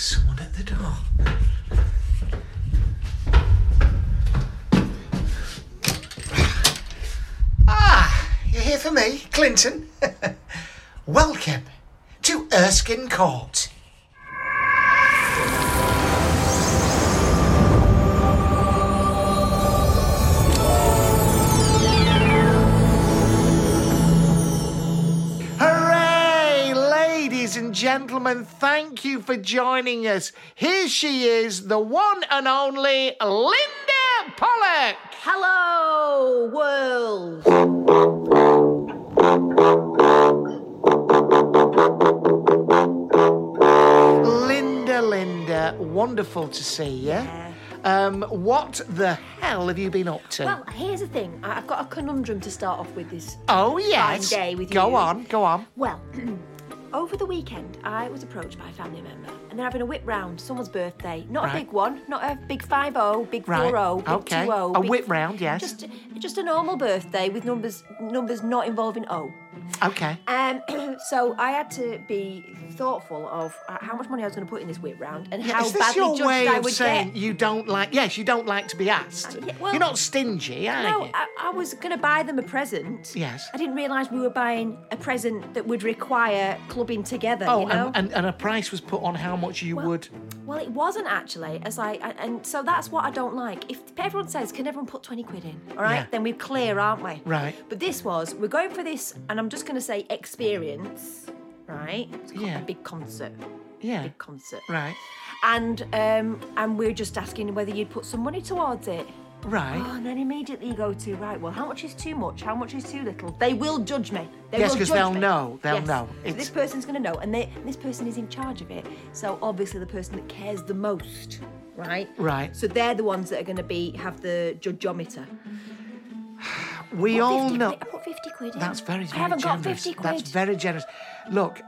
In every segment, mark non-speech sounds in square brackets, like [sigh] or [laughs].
Someone at the door. Ah, you're here for me, Clinton. [laughs] Welcome to Erskin Court. And gentlemen, thank you for joining us. Here she is, the one and only Linda Pollock. Hello, world. Linda, Linda, wonderful to see you. Um, what the hell have you been up to? Well, here's the thing. I've got a conundrum to start off with this. oh, yes. fine day with go you. on, go on. Well, [clears throat] over the weekend, I was approached by a family member, and they're having a whip round, someone's birthday. Not Right. a big one, not a big 5 0, big 4 Right, 0, big okay. 2 0. A whip round, yes. Just, just a normal birthday with numbers numbers not involving O. Okay. Um, [clears throat] so I had to be thoughtful of uh, how much money I was going to put in this whip round and Yeah, how is this badly your judged way I of would saying get. you don't like? Yes, you don't like to be asked. Uh, yeah, well- You're not stingy, are No, you? I, I was going to buy them a present. Yes. I didn't realise we were buying a present that would require clubbing together. oh, you know? and, and, and a price was put on how much you well, would. Well, it wasn't actually. As I and, and so that's what I don't like. If everyone says, "Can everyone put twenty quid in?" All right, Yeah. then we're clear, aren't we? Right. But this was we're going for this, and I'm just going to say experience. Right. It's called Yeah. A big concert. Yeah. Big concert. Right. And um and we're just asking whether you'd put some money towards it. Right. Oh, and then immediately you go to right. Well, how much is too much? How much is too little? They will judge me. They Yes, will 'cause judge they'll me. know. They'll Yes. know. So this person's going to know, and they, this person is in charge of it. So obviously, the person that cares the most, right? Right. So they're the ones that are going to be have the judgeometer. [sighs] [sighs] [sighs] we all 50 know. quid- I put fifty quid. In. That's very, I haven't generous. got fifty quid. That's very generous. Look,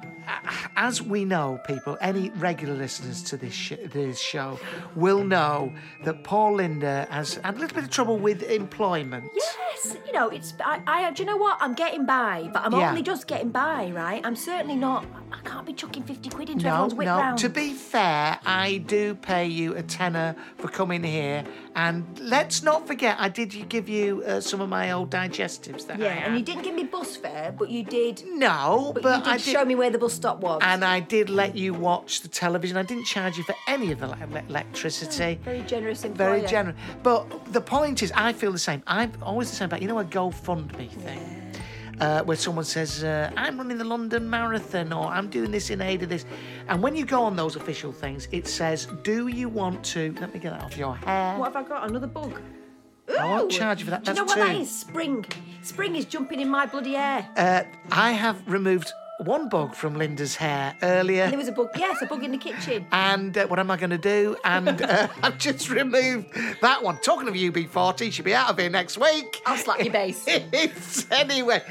as we know, people, any regular listeners to this sh- this show will know that Paul Linda has had a little bit of trouble with employment. Yes, you know, it's. I, I. Do you know what? I'm getting by, but I'm Yeah. only just getting by, right? I'm certainly not. I can't be chucking fifty quid into No, everyone's whip no. round. To be fair, I do pay you a tenner for coming here, and let's not forget, I did give you uh, some of my old digestives that I yeah, had. and you didn't give me bus fare, but you did. No, But, but, you did I did. show me where the bus stop was. And I did let you watch the television. I didn't charge you for any of the le- le- electricity. very generous employer. Very generous. But the point is, I feel the same. I'm always the same about, you know, a GoFundMe thing. Uh, where someone says, uh, I'm running the London Marathon or I'm doing this in aid of this. And when you go on those official things, it says, Do you want to, let me get that off your hair. What have I got? Another bug. I won't charge you for that. Do you know what that two. is? Spring. Spring is jumping in my bloody hair. Uh, I have removed one bug from Linda's hair earlier. there was a bug. Yes, a bug in the kitchen. And uh, what am I going to do? And uh, [laughs] I've just removed that one. Talking of UB40, she'll be out of here next week. I'll slap your [laughs] base. Anyway,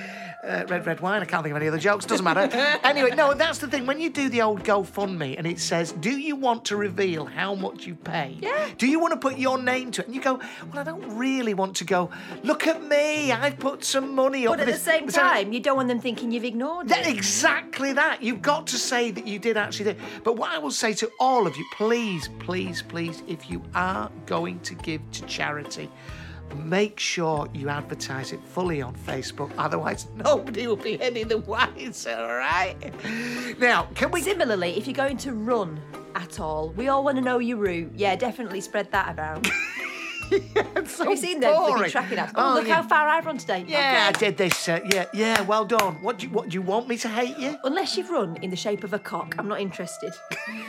uh, red, red wine. I can't think of any other jokes. Doesn't matter. [laughs] anyway, no, that's the thing. When you do the old GoFundMe and it says, "Do you want to reveal how much you paid? Yeah. Do you want to put your name to it?" And you go, "Well, I don't really want to go. Look at me. I've put some money up." But at for the this." same So- time, you don't want them thinking you've ignored that, it. exactly that. You've got to say that you did actually do. But what I will say to all of you, please, please, please, if you are going to give to charity, make sure you advertise it fully on Facebook. Otherwise, [laughs] nobody will be any the wiser, all right? Now, can we. Similarly, if you're going to run at all, we all want to know your route. Yeah, definitely spread that [laughs] [laughs] around. It's so Have you seen them boring. flipping tracking apps? Oh, look yeah. how far I've run today. Yeah, I did this. Uh, yeah, yeah, well done. What do, you, what do you want me to hate you? Unless you've run in the shape of a cock, I'm not interested.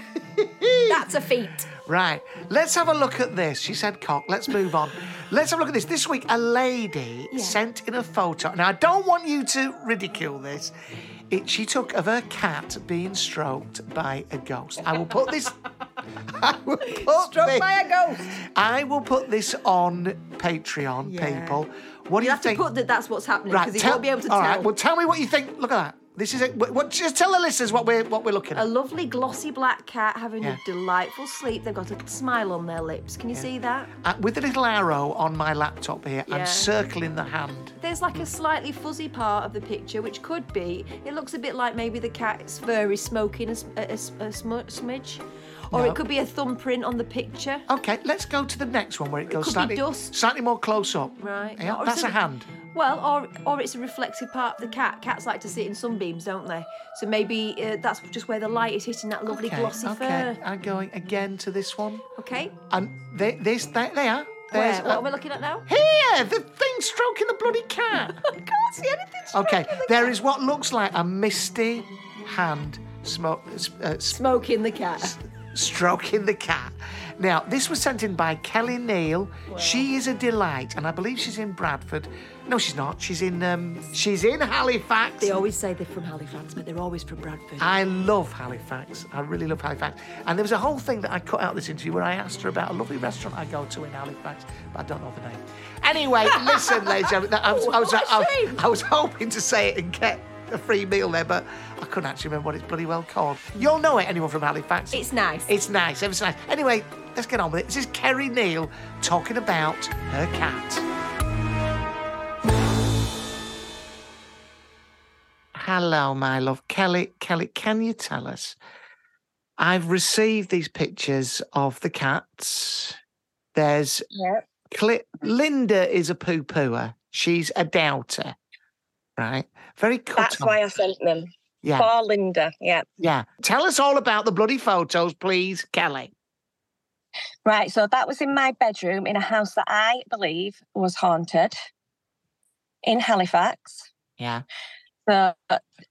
[laughs] That's a feat. Right, let's have a look at this. She said cock. Let's move on. Let's have a look at this. This week, a lady Yeah. sent in a photo. Now, I don't want you to ridicule this. It, she took of her cat being stroked by a ghost. I will put this. [laughs] [laughs] I will put Struck this, by a ghost. I will put this on Patreon, Yeah. people. What do You you, have to think? put that that's what's happening because he tell, won't be able to all tell. right, well, tell me what you think. Look at that. This is it. What, just tell the listeners what we're what we're looking at. a lovely glossy black cat having Yeah. a delightful sleep. They've got a smile on their lips. Can you see that? Uh, with a little arrow on my laptop here, Yeah. I'm circling the hand. There's like a slightly fuzzy part of the picture, which could be. It looks a bit like maybe the cat's fur is smoking a smu- smidge, or No. it could be a thumbprint on the picture. Okay, let's go to the next one where it goes be slightly, slightly more close up. Right. Yeah, Or that's a hand. Well, or or it's a reflective part of the cat. Cats like to sit in sunbeams, don't they? So maybe uh, that's just where the light is hitting that lovely okay, glossy okay. fur. I'm going again to this one. Okay. And they, this, they, they are. Where? What uh, are we looking at now? Here, the thing stroking the bloody cat. [laughs] I can't see anything. okay, the there cat. is what looks like a misty hand smoke, uh, s- smoking the cat. stroking the cat. Now, this was sent in by Kelly Neal. She is a delight, and I believe she's in Bradford. No, she's not. She's in um, she's in Halifax. They always say they're from Halifax, but they're always from Bradford. I love Halifax. I really love Halifax. And there was a whole thing that I cut out of this interview where I asked her about a lovely restaurant I go to in Halifax, but I don't know the name. Anyway, [laughs] listen, ladies and gentlemen, I was, I, was, What a I, was. I was hoping to say it and get a free meal there, but I couldn't actually remember what it's bloody well called. You'll know it, anyone from Halifax. It's nice. It's nice, ever so nice. Anyway, let's get on with it. This is Kerry Neal talking about her cat. Hello, my love. Kelly, Kelly, can you tell us? I've received these pictures of the cats. There's Yep. Linda is a poo pooer. She's a doubter, right? Very cut That's on. why I sent them. yeah, For Linda. Yeah. yeah. Tell us all about the bloody photos, please, Kelly. Right. So that was in my bedroom in a house that I believe was haunted in Halifax. Yeah. So,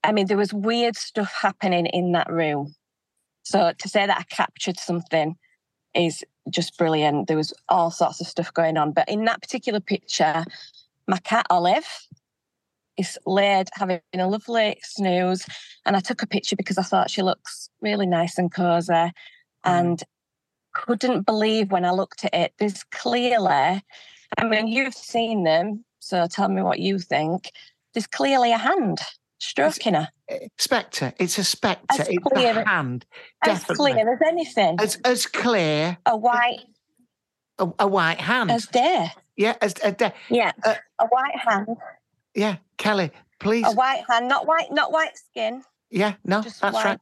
I mean, there was weird stuff happening in that room. So to say that I captured something is just brilliant. There was all sorts of stuff going on. But in that particular picture, my cat Olive is laid having a lovely snooze. And I took a picture because I thought she looks really nice and cozy. Mm. And couldn't believe when I looked at it. There's clearly, I mean, you've seen them. So tell me what you think. There's clearly a hand stroking her. Spectre. It's a spectre. As It's clear- a hand. As Definitely. clear as anything. As, as clear, a white a, a white hand. as day. yeah, as a de- Yeah. Uh, a white hand. yeah. Kelly, please. A white hand. Not white, not white skin. yeah, no, Just that's white. right.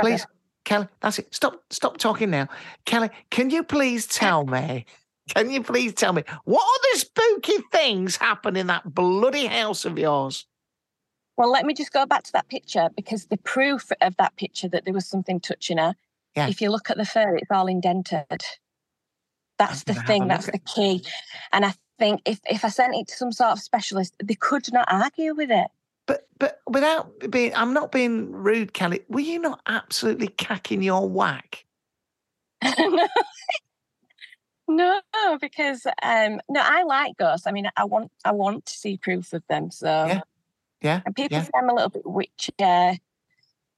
Please, Kelly, that's it. Stop, stop talking now. Kelly, can you please tell [laughs] me? Can you please tell me what other spooky things happen in that bloody house of yours? Well, let me just go back to that picture because the proof of that picture that there was something touching her, Yeah. if you look at the fur, it's all indented. That's the gonna have a thing, that's the key. And I think if, if I sent it to some sort of specialist, they could not argue with it. But but without being, I'm not being rude, Kelly. Were you not absolutely cacking your whack? no, [laughs] because um no, I like ghosts. I mean, I want I want to see proof of them. So Yeah, Yeah, and people yeah. say I'm a little bit witchy, a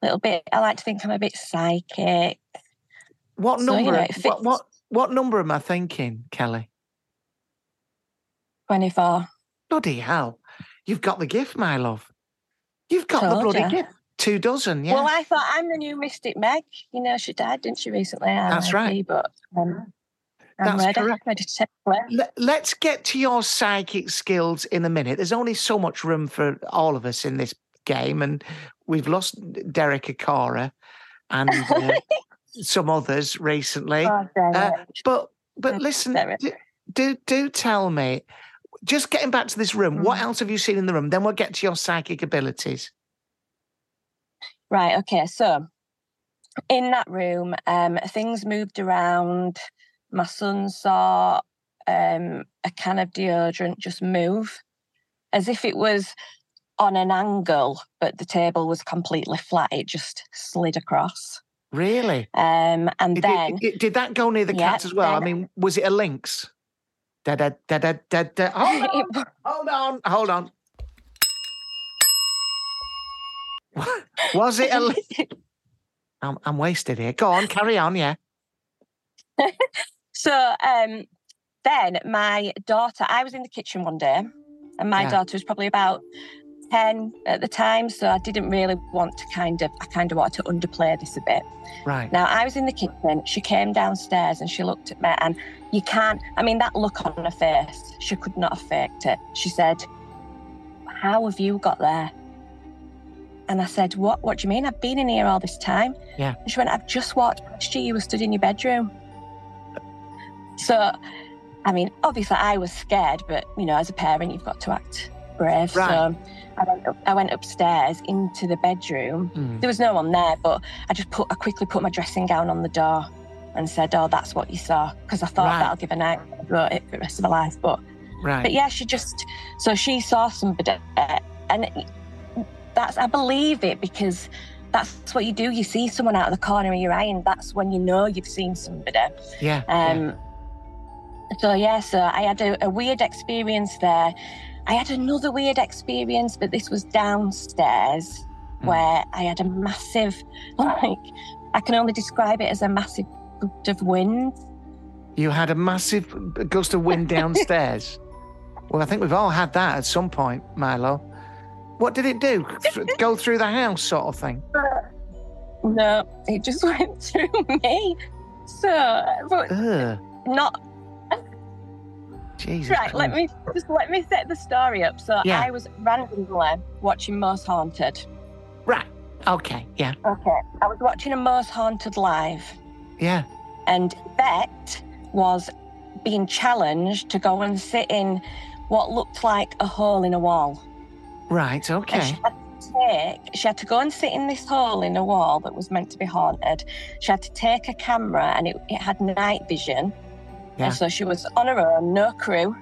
little bit. I like to think I'm a bit psychic. What So, you number? know, what what what number am I thinking, Kelly? Twenty four. Bloody hell! You've got the gift, my love. You've got the bloody ya. gift. Two dozen, yeah. Well, I thought I'm the new Mystic Meg. You know, she died, didn't she, recently? That's right. RIP, But um, I'm That's ready. correct. Ready to take away. Let, let's get to your psychic skills in a minute. There's only so much room for all of us in this game, and we've lost Derek Acorah and [laughs] uh, some others recently. Oh, Uh, but but Mm, listen, do, do do tell me just getting back to this room, Mm. what else have you seen in the room? Then we'll get to your psychic abilities. Right. Okay. So in that room, um, things moved around. My son saw um, a can of deodorant just move as if it was on an angle, but the table was completely flat. It just slid across. Really? Um, and Did, then it- it- did that go near the Yeah, cats as well? I mean, was it a lynx? Da da da da da da. Hold [laughs] on, it, hold on, hold on. [laughs] Was it a? lynx? [laughs] I'm, I'm wasted here. Go on, carry on. Yeah. So um, then my daughter, I was in the kitchen one day, and my Yeah. daughter was probably about 10 at the time. So I didn't really want to kind of, I kind of wanted to underplay this a bit. Right. Now I was in the kitchen, she came downstairs and she looked at me, and you can't, I mean, that look on her face, she could not have faked it. She said, How have you got there? And I said, What what do you mean? I've been in here all this time. Yeah. And she went, I've just walked past you, you were stood in your bedroom. So I mean, obviously I was scared, but you know, as a parent you've got to act brave. Right. So I went up, I went upstairs into the bedroom. Hmm. There was no one there, but I just put I quickly put my dressing gown on the door and said, "Oh, that's what you saw," because I thought Right. that'll give a night wrote it for the rest of my life. But Right. but yeah, she just so she saw somebody, and that's I believe it because that's what you do. You see someone out of the corner of your eye, and that's when you know you've seen somebody. yeah. yeah. So yeah, so I had a, a weird experience there. I had another weird experience, but this was downstairs Mm. where I had a massive, [laughs] like, I can only describe it as a massive gust of wind. You had a massive gust of wind [laughs] downstairs. well, I think we've all had that at some point, Milo. What did it do? Go through the house, sort of thing. No, it just [laughs] went through me. So, but Ugh, not Jesus. right. Let me just let me set the story up. So Yeah. I was randomly watching Most Haunted. Right. Okay. Yeah. Okay, I was watching a Most Haunted live. Yeah. and Yvette was being challenged to go and sit in what looked like a hole in a wall. Right. Okay. she had to take, she had to go and sit in this hole in a wall that was meant to be haunted. She had to take a camera and it, it had night vision. Yeah. And so she was on her own, no crew.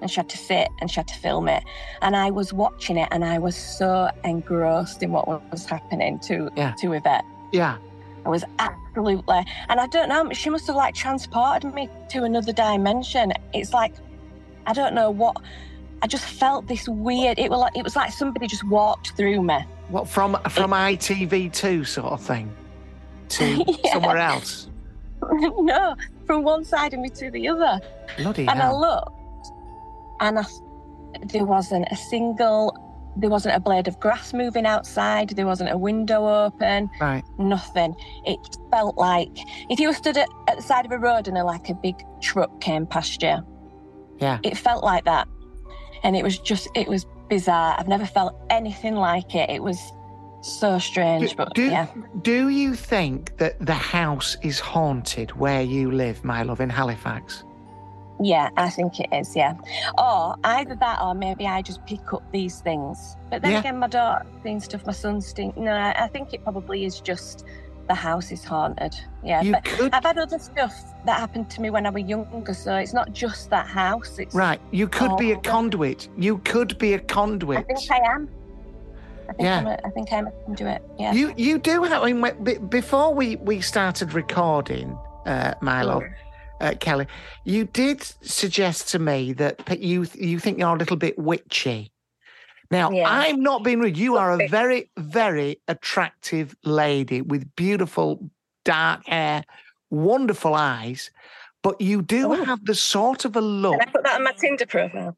And she had to sit and she had to film it. And I was watching it and I was so engrossed in what was happening to, Yeah. to Yvette. Yeah. I was absolutely, and I don't know, she must have like transported me to another dimension. It's like, I don't know what, I just felt this weird, it was like, it was like somebody just walked through me. What from from ITV2 sort of thing to [laughs] Yeah. somewhere else? [laughs] no, from one side of me to the other. Bloody And I looked, and I, there wasn't a single, there wasn't a blade of grass moving outside, there wasn't a window open. Right. nothing. It felt like if you were stood at, at the side of a road and a, like a big truck came past you, Yeah. it felt like that. And it was just, it was bizarre. I've never felt anything like it. It was so strange, Do, but do, yeah. do you think that the house is haunted where you live, my love, in Halifax? Yeah, I think it is, yeah. Or either that or maybe I just pick up these things. But then Yeah. again, my daughter seeing stuff, my son's seeing, no, I I think it probably is just the house is haunted. Yeah, You but could I've had other stuff that happened to me when I was younger, so it's not just that house. It's Right. You could be a conduit. You could be a conduit. I think I am. I think Yeah. I'm a, I think I'm a it. Yeah. You you do have. I mean, before we we started recording, uh, Milo, uh, Kelly, you did suggest to me that you you think you're a little bit witchy. Now, Yeah. I'm not being rude. You are a very very attractive lady with beautiful dark hair, wonderful eyes, but you do Oh. have the sort of a look. Can I put that on my Tinder profile?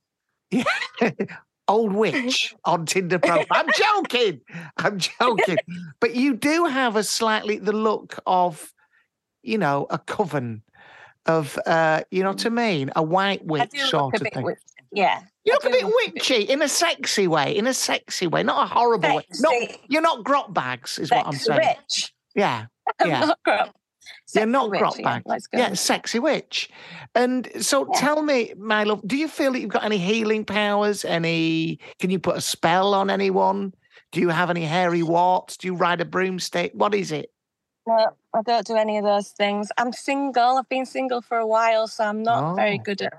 [laughs] old witch [laughs] on Tinder profile. I'm joking. I'm joking. But you do have a slightly the look of, you know, a coven of, uh, you know what I mean? A white witch sort of thing. witch- Yeah. you look a bit look a bit witchy in a sexy way, in a sexy way, not a horrible way. Not, you're not grot bags, is what I'm saying. Witch. Yeah. [laughs] Yeah. Crap. You're not witch, grot yeah, bag. go. Yeah, sexy witch. And so tell me, my love, do you feel that you've got any healing powers? Any can you put a spell on anyone? Do you have any hairy warts? Do you ride a broomstick? What is it? No, I don't do any of those things. I'm single. I've been single for a while, so I'm not very Oh. good at.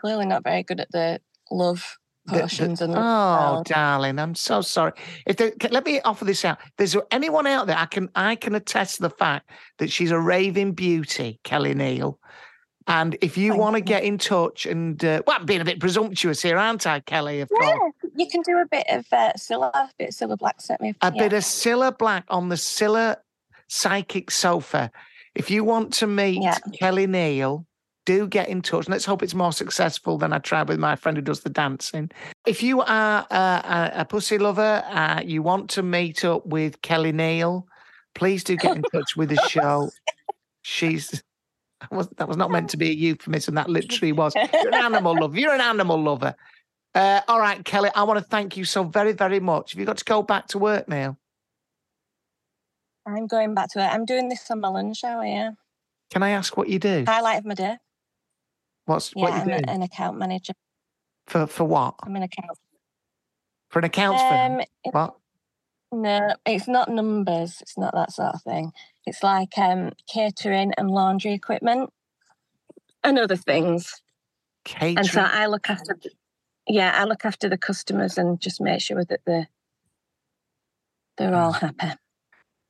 Clearly, not very good at the love The- the- potions and. oh, darling, I'm so sorry. If can- let me offer this out. There's anyone out there I can I can attest to the fact that she's a raving beauty, Kelly Neal. And if you want to get in touch and uh, well, I'm being a bit presumptuous here, aren't I, Kelly? Of course. You can do a bit of uh, Cilla, a bit of Cilla Black set me. a yeah. bit of Cilla Black on the Cilla psychic sofa. If you want to meet Yeah. Kelly Neal, do get in touch. Let's hope it's more successful than I tried with my friend who does the dancing. If you are uh, a, a pussy lover, uh, you want to meet up with Kelly Neal, please do get in [laughs] touch with the show. She's that was, that was not meant to be a euphemism. That literally was. You're an animal lover. You're an animal lover. Uh, all right, Kelly, I want to thank you so very, very much. Have you got to go back to work now? I'm going back to it. I'm doing this on my lunch hour. Yeah, Can I ask what you do? highlight of my day. What's Yeah, what I'm you a- an account manager. for for what? I'm an account. For an accounts firm? Um, it- What? no, it's not numbers. It's not that sort of thing. It's like um, catering and laundry equipment and other things. Catering. And so I look after, yeah, I look after the customers and just make sure that they're they're all happy.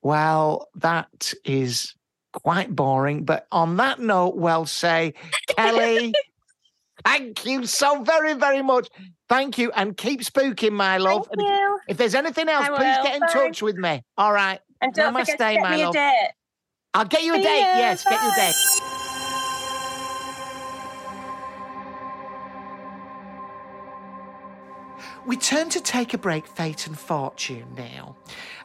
Well, that is quite boring. But on that note, well, say, Kelly, [laughs] thank you so very, very much. Thank you. And keep spooking, my love. Thank you. if there's anything else, I please will. get in Bye. touch with me. All right. And don't forget to Namaste, get my me a love. date. I'll get you a See date. ya. Yes, get you a date. We turn to take a break, fate and fortune now.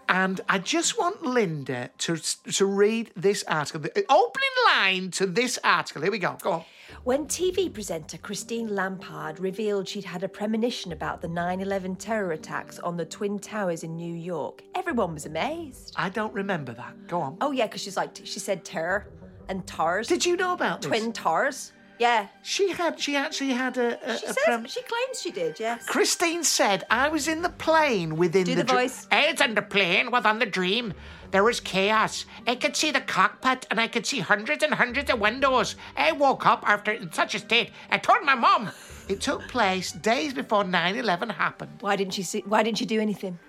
And I just want Linda to, to read this article, the opening line to this article. Here we go. Go on. When TV presenter Christine Lampard revealed she'd had a premonition about the 9 11 terror attacks on the Twin Towers in New York, everyone was amazed. I don't remember that. Go on. Oh, yeah, because she's like, she said terror and towers. Did you know about this? Twin towers? Yeah. She had. She actually had a. a, She a says, prem- she claims she did, yes. Christine said, I was in the plane within Do the, the dr- voice. I was in the plane within the dream. There was chaos. I could see the cockpit and I could see hundreds and hundreds of windows. I woke up after in such a state. I told my mum. It took place days before 9 11 happened. Why didn't she see, why didn't she do anything?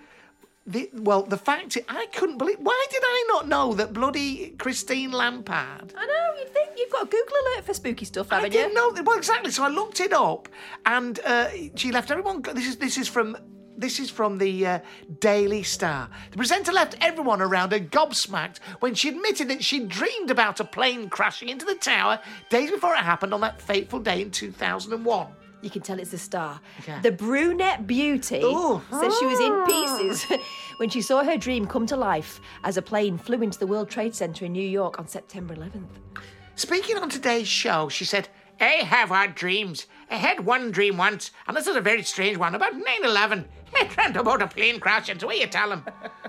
The, well, the fact is, I couldn't believe. Why did I not know that bloody Christine Lampard? I know, you'd think you've got a Google alert for spooky stuff, haven't didn't you? know. Well, exactly. So I looked it up, and uh, she left everyone. This is this is from this is from the uh, Daily Star. The presenter left everyone around her gobsmacked when she admitted that she dreamed about a plane crashing into the tower days before it happened on that fateful day in 2001. You can tell it's a star. Yeah. The brunette beauty Ooh. says she was in ah. pieces [laughs] when she saw her dream come to life as a plane flew into the World Trade Center in New York on September 11th. Speaking on today's show, she said, I have odd dreams. I had one dream once, and this is a very strange one about 9 11. I dreamt about a plane crashing, so what you tell him? [laughs]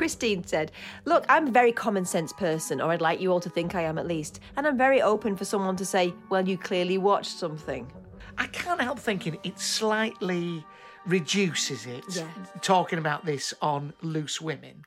Christine said, Look, I'm a very common sense person, or I'd like you all to think I am at least, and I'm very open for someone to say, Well, you clearly watched something. I can't help thinking it slightly reduces it Yeah. talking about this on loose women.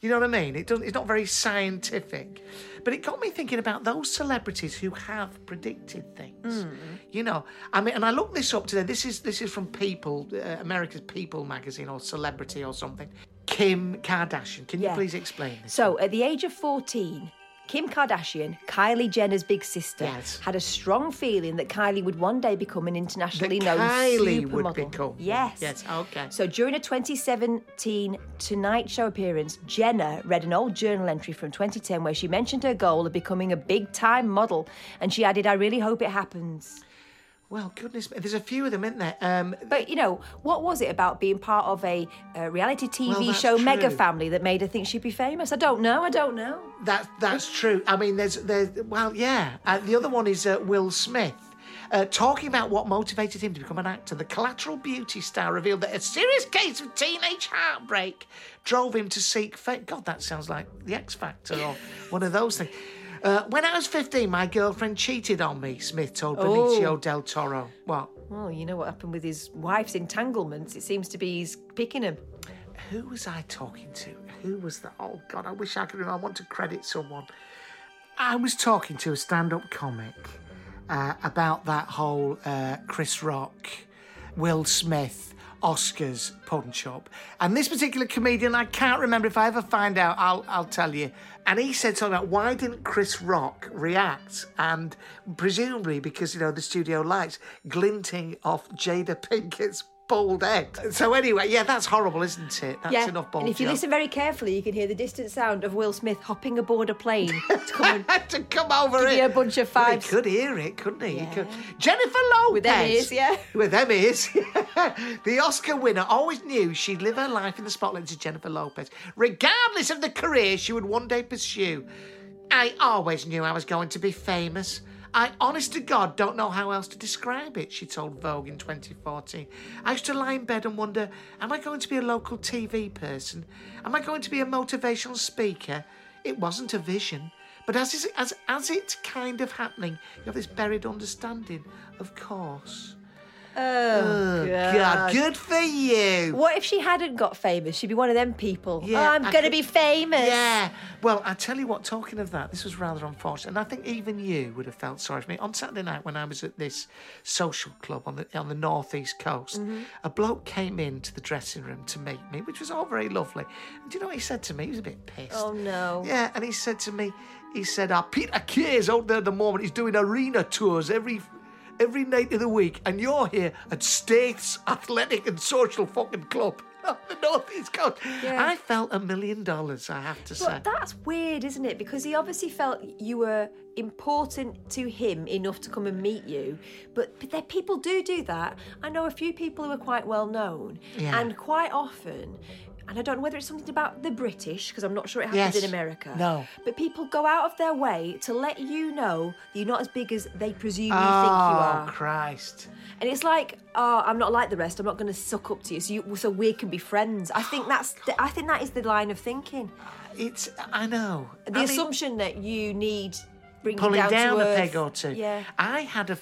You know what I mean? It doesn't, it's not very scientific. But it got me thinking about those celebrities who have predicted things. You know, I mean, and I looked this up today. This is this is from People, uh, America's People magazine or Celebrity or something. Kim Kardashian. Can you Yeah. please explain this? So, at the age of 14, Kim Kardashian, Kylie Jenner's big sister, Yes. had a strong feeling that Kylie would one day become an internationally That known Kylie would supermodel. become. Yes. Yes, okay. So during a 2017 Tonight Show appearance, Jenner read an old journal entry from 2010 where she mentioned her goal of becoming a big-time model, and she added, "I really hope it happens." Well, goodness me, there's a few of them, isn't there? Um, But you know, what was it about being part of a, uh reality TV Well, show mega family that made her think she'd be famous? I don't know. I don't know. That that's true. I mean, there's there's well, yeah. Uh, the other one is uh, Will Smith. Uh, talking about what motivated him to become an actor, the collateral beauty star revealed that a serious case of teenage heartbreak drove him to seek fame. God, that sounds like the X Factor or one of those things. Uh, when I was 15, my girlfriend cheated on me, Smith told Benicio Oh. del Toro. What? Well, you know what happened with his wife's entanglements. It seems to be he's picking him. Who was I talking to? Who was that? Oh, God, I wish I could remember. I want to credit someone. I was talking to a stand up comic uh, about that whole uh, Chris Rock, Will Smith, Oscars punch up. And this particular comedian, I can't remember if I ever find out, I'll, I'll tell you. And he said something about why didn't Chris Rock react? And presumably because, you know, the studio lights glinting off Jada Pinkett's bald head. So anyway, yeah, that's horrible, isn't it? That's yeah. enough bald and if you listen very carefully, you can hear the distant sound of Will Smith hopping aboard a plane [laughs] to come and [laughs] to come over Give it. you a bunch of Well, he could hear it, couldn't he? He could. Jennifer Lopez. With them ears, yeah. [laughs] With them ears. the Oscar winner always knew she'd live her life in the spotlight to Jennifer Lopez, regardless of the career she would one day pursue. I always knew I was going to be famous. I, honest to God, don't know how else to describe it, she told Vogue in 2014. I used to lie in bed and wonder, am I going to be a local TV person? Am I going to be a motivational speaker? It wasn't a vision. But as, as, as it's kind of happening, you have this buried understanding, of course. Oh, God, good for you. What if she hadn't got famous? She'd be one of them people. Yeah, oh, I'm going to could- be famous. Yeah. Well, I tell you what, talking of that, this was rather unfortunate. And I think even you would have felt sorry for me. On Saturday night, when I was at this social club on the on the northeast coast, Mm-hmm. a bloke came into the dressing room to meet me, which was all very lovely. And do you know what he said to me? He was a bit pissed. Oh, no. Yeah, and he said to me, he said, uh, Peter Kay is out there at the moment. He's doing arena tours every every night of the week, and you're here at States Athletic and Social fucking Club [laughs] the Northeast Coast. Yeah. I felt a million dollars, I have to say. That's weird, isn't it? Because he obviously felt you were important to him enough to come and meet you. But, but there, people do do that. I know a few people who are quite well known, Yeah. and quite often. And I don't know whether it's something about the British, because I'm not sure it happens Yes. in America. No. But people go out of their way to let you know you're not as big as they presume you oh, think you oh, are. Oh, Christ. And it's like, oh, I'm not like the rest. I'm not going to suck up to you, so you, so we can be friends. I think that's, the, I think that is the line of thinking. It's, I know. The I mean, assumption that you need bringing pulling down, down, to a peg or two. Yeah. I had a.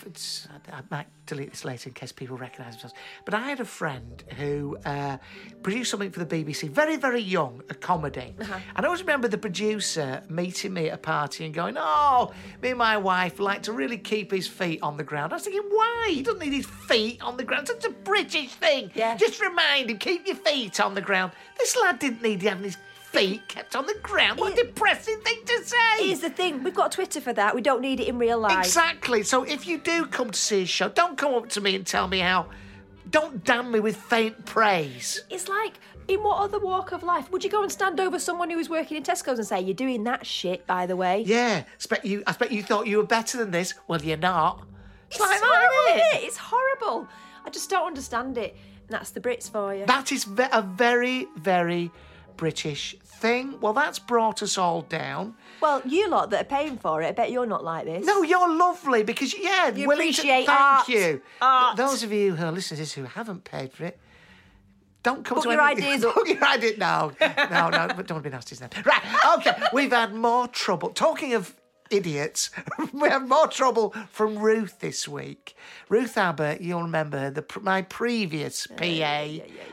I might delete this later in case people recognise themselves. But I had a friend who uh, produced something for the BBC, very, very young, a comedy. Uh-huh. And I always remember the producer meeting me at a party and going, "Oh, me and my wife like to really keep his feet on the ground." I was thinking, why? He doesn't need his feet on the ground. It's a British thing. Yeah. Just remind him, keep your feet on the ground. This lad didn't need having his feet kept on the ground. What a depressing thing to say. Here's the thing: we've got Twitter for that. We don't need it in real life. Exactly. So if you do come to see a show, don't come up to me and tell me how. Don't damn me with faint praise. It's like, in what other walk of life would you go and stand over someone who was working in Tesco's and say, "You're doing that shit, by the way"? Yeah, expect you. I expect you thought you were better than this. Well, you're not. It's like horrible, isn't isn't it? It's horrible. I just don't understand it. And that's the Brits for you. That is ve- a very, very British thing. Well, that's brought us all down. well, you lot that are paying for it, I bet you're not like this. No, you're lovely because yeah, You willing appreciate to, thank art. you. Art. Those of you who are listening to this who haven't paid for it, don't come Book to your any- ideas [laughs] up. Book your ideas. No, no, no. But don't be nasty now. Right. Okay. We've had more trouble. Talking of idiots, [laughs] we have more trouble from Ruth this week. Ruth Abbott, you'll remember her, the, my previous PA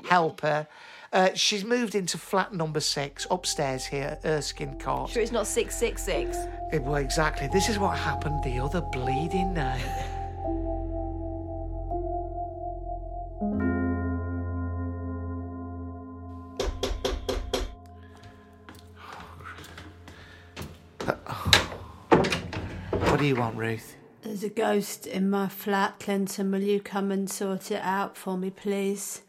helper. Uh, she's moved into flat number six upstairs here at Erskin Court. Sure, it's not six six six. Eh, Well, exactly. This is what happened the other bleeding night. [laughs] What do you want, Ruth? There's a ghost in my flat, Clinton. Will you come and sort it out for me, please?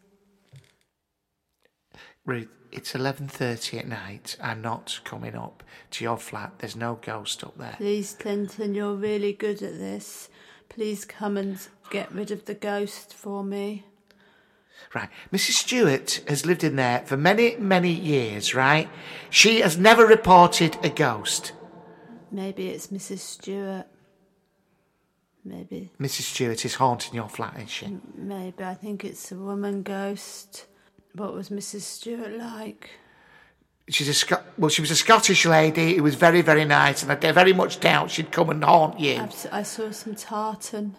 Ruth, it's 11.30 at night. I'm not coming up to your flat. There's no ghost up there. Please, Clinton, you're really good at this. Please come and get rid of the ghost for me. Right. Mrs. Stewart has lived in there for many, many years, right? She has never reported a ghost. Maybe it's Mrs. Stewart. Maybe, Mrs. Stewart is haunting your flat, is she? maybe. I think it's a woman ghost. What was Mrs. Stewart like? She's a Sc- well, she was a Scottish lady who was very, very nice, and I very much doubt she'd come and haunt you. I've I saw some tartan,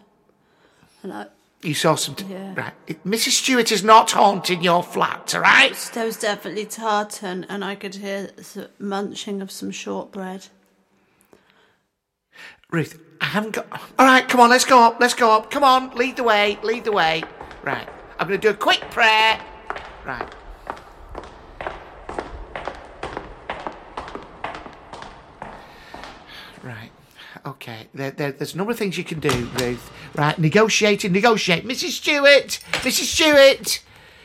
and I You saw some. T- Yeah. Right. Mrs. Stewart is not haunting your flat, all right? there was definitely tartan, and I could hear s- munching of some shortbread. Ruth, I haven't got. All right, come on, let's go up, let's go up. Come on, lead the way, lead the way. Right. I'm going to do a quick prayer. Right. Right. Okay. There, there, there's a number of things you can do, Ruth. Right. Negotiating, negotiate. Mrs. Stewart, Mrs. Stewart,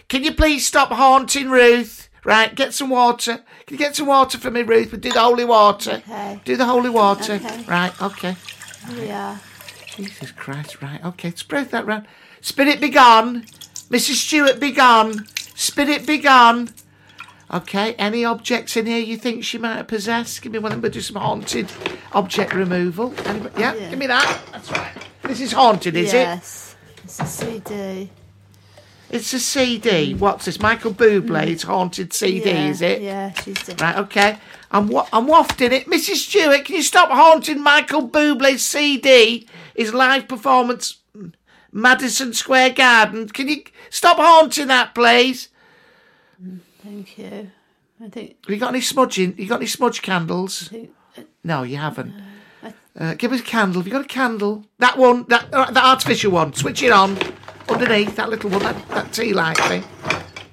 can you please stop haunting Ruth? Right. Get some water. Can you get some water for me, Ruth? We do the holy water. Okay. Do the holy water. Okay. Right. Okay. We. Jesus Christ, right, okay, spread that round. Spirit be gone. Mrs. Stewart be gone. Spirit be gone. Okay, any objects in here you think she might have possessed? Give me one of them, but do some haunted object removal. Anybody? Yeah, Yeah. give me that. That's right. This is haunted, is it? yes, it's a CD. It's a CD. What's this? Michael Bublé. It's mm. haunted CD, yeah, is it? Yeah, she's the Right, okay. I'm, wa- I'm wafting it. Mrs. Stewart, can you stop haunting Michael Bublé's CD, his live performance, Madison Square Garden? Can you stop haunting that, please? Thank you. I think. Have you got any smudging? You got any smudge candles? think uh, No, you haven't. Uh, give us a candle. Have you got a candle? That one, that uh, that artificial one. Switch it on. Underneath that little one, that, that tea light thing.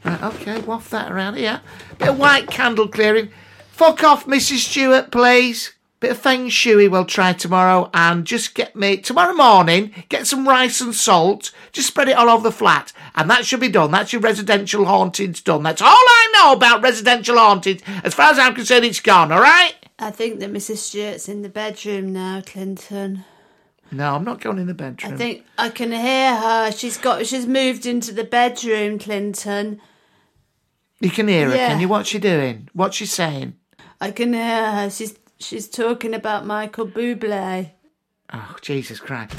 Right, okay, waft that around here. Bit of white candle clearing. Fuck off, Mrs. Stewart, please. Bit of feng shui we'll try tomorrow, and just get me tomorrow morning. Get some rice and salt. Just spread it all over the flat, and that should be done. That's your residential hauntings done. That's all I know about residential hauntings. As far as I'm concerned, it's gone. All right. I think that Mrs. Stewart's in the bedroom now, Clinton. No, I'm not going in the bedroom. I think I can hear her. She's got. She's moved into the bedroom, Clinton. you can hear her. Yeah. Can you? What's she doing? What's she saying? I can hear her. She's she's talking about Michael Bublé. Oh, Jesus Christ.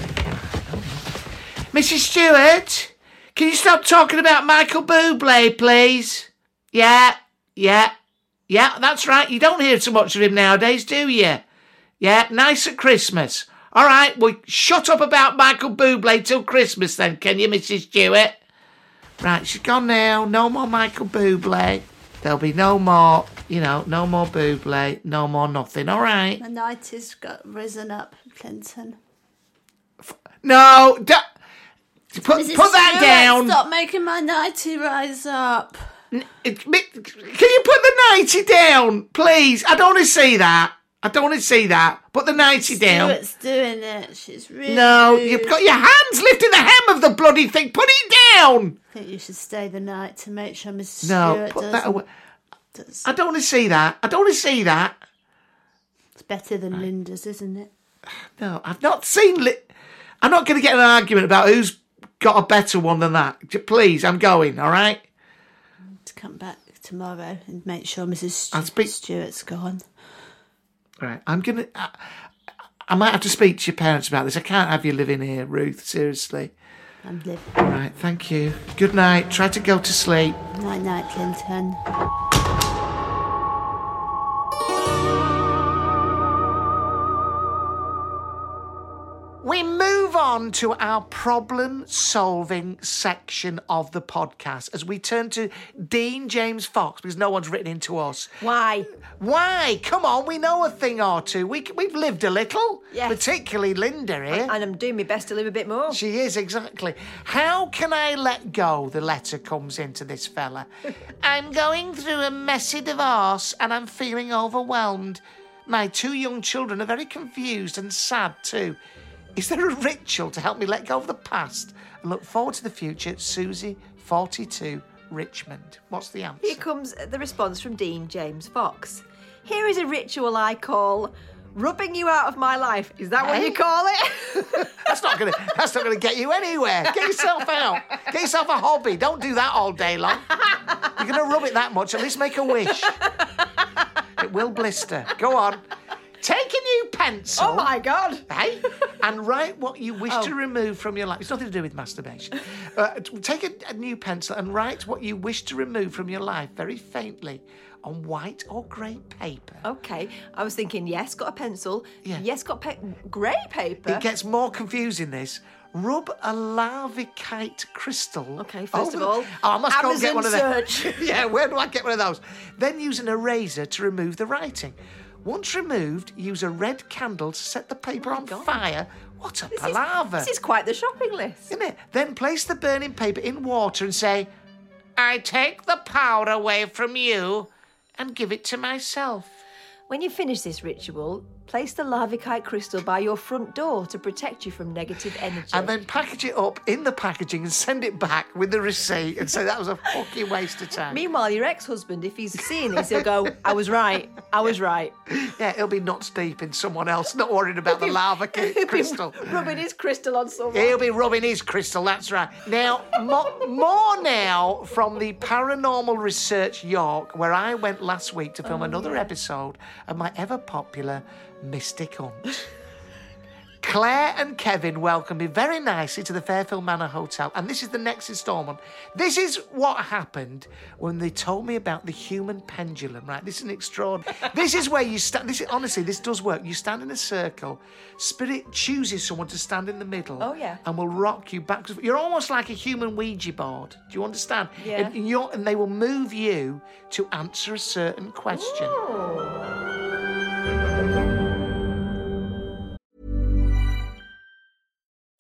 Mrs. Stewart, can you stop talking about Michael Bublé, please? Yeah, yeah, yeah, that's right. You don't hear so much of him nowadays, do you? Yeah, nice at Christmas. All right, well, shut up about Michael Bublé till Christmas then, can you, Mrs. Stewart? Right, she's gone now. No more Michael Bublé. There'll be no more, you know, no more Bublé, no more nothing, all right? The night has got risen up, Clinton. No, da- put, put that down. Stop making my nighty rise up. It- Can you put the 90 down, please? I don't want to see that. I don't want to see that. Put the 90 down. Stewart's doing it. She's really. No, rude. you've got your hands lifting the hem of the bloody thing. Put it down. I think you should stay the night to make sure Mrs. No, Stewart put does. that away. I don't want to see that. I don't want to see that. It's better than Linda's, isn't it? No, I've not seen. Li- I'm not going to get an argument about who's got a better one than that. Please, I'm going. All right. To come back tomorrow and make sure Mrs. I'll speak- Stewart's gone. All right. I'm gonna. I, I might have to speak to your parents about this. I can't have you living here, Ruth. Seriously. I'm living. All right. Thank you. Good night. Try to go to sleep. Night, night, Clinton. We move on to our problem solving section of the podcast as we turn to Dean James Fox because no one's written into us. Why? Why? Come on, we know a thing or two. We, we've lived a little, Yes. particularly Linda here. And I'm doing my best to live a bit more. She is, exactly. How can I let go? The letter comes into this fella. [laughs] I'm going through a messy divorce and I'm feeling overwhelmed. My two young children are very confused and sad too. Is there a ritual to help me let go of the past and look forward to the future? Susie, 42, Richmond. What's the answer? Here comes the response from Dean James Fox. Here is a ritual I call rubbing you out of my life. Is that what Eh? you call it? [laughs] That's not gonna. That's not gonna get you anywhere. Get yourself out. Get yourself a hobby. Don't do that all day long. You're gonna rub it that much. At least make a wish. It will blister. Go on. Take a new pencil. Oh my God. Hey, [laughs] and write what you wish Oh. to remove from your life. It's nothing to do with masturbation. [laughs] Uh, take a, a new pencil and write what you wish to remove from your life very faintly on white or grey paper. Okay, I was thinking, yes, got a pencil. Yeah. Yes, got pa- grey paper. It gets more confusing. This. Rub a larvikite crystal. Okay, first over of all, oh, I must go and get Amazon one of those. [laughs] yeah, where do I get one of those? Then use an eraser to remove the writing. Once removed, use a red candle to set the paper oh on God. fire. What a This is- palaver! This is quite the shopping list. Isn't it? Then place the burning paper in water and say, I take the power away from you. and give it to myself. When you finish this ritual, place the larvikite crystal by your front door to protect you from negative energy. And then package it up in the packaging and send it back with the receipt and say that was a fucking waste of time. Meanwhile, your ex-husband, if he's seeing this, he'll go, "I was right. I was right." Yeah, he'll be nuts deep in someone else, not worrying about the [laughs] lava [laughs] He'll be crystal. rubbing his crystal on someone. He'll be rubbing his crystal, that's right. Now, mo- more now from the Paranormal Research York, where I went last week to film oh. another episode of my ever popular Mystic Hunt. Claire and Kevin welcome me very nicely to the Fairfield Manor Hotel, and this is the next instalment. This is what happened when they told me about the human pendulum, right? This is an extraordinary. this is where you stand. This is, honestly, this does work. You stand in a circle. Spirit chooses someone to stand in the middle. Oh, yeah. And will rock you back. You're almost like a human Ouija board. Do you understand? Yeah. And, and they will move you to answer a certain question.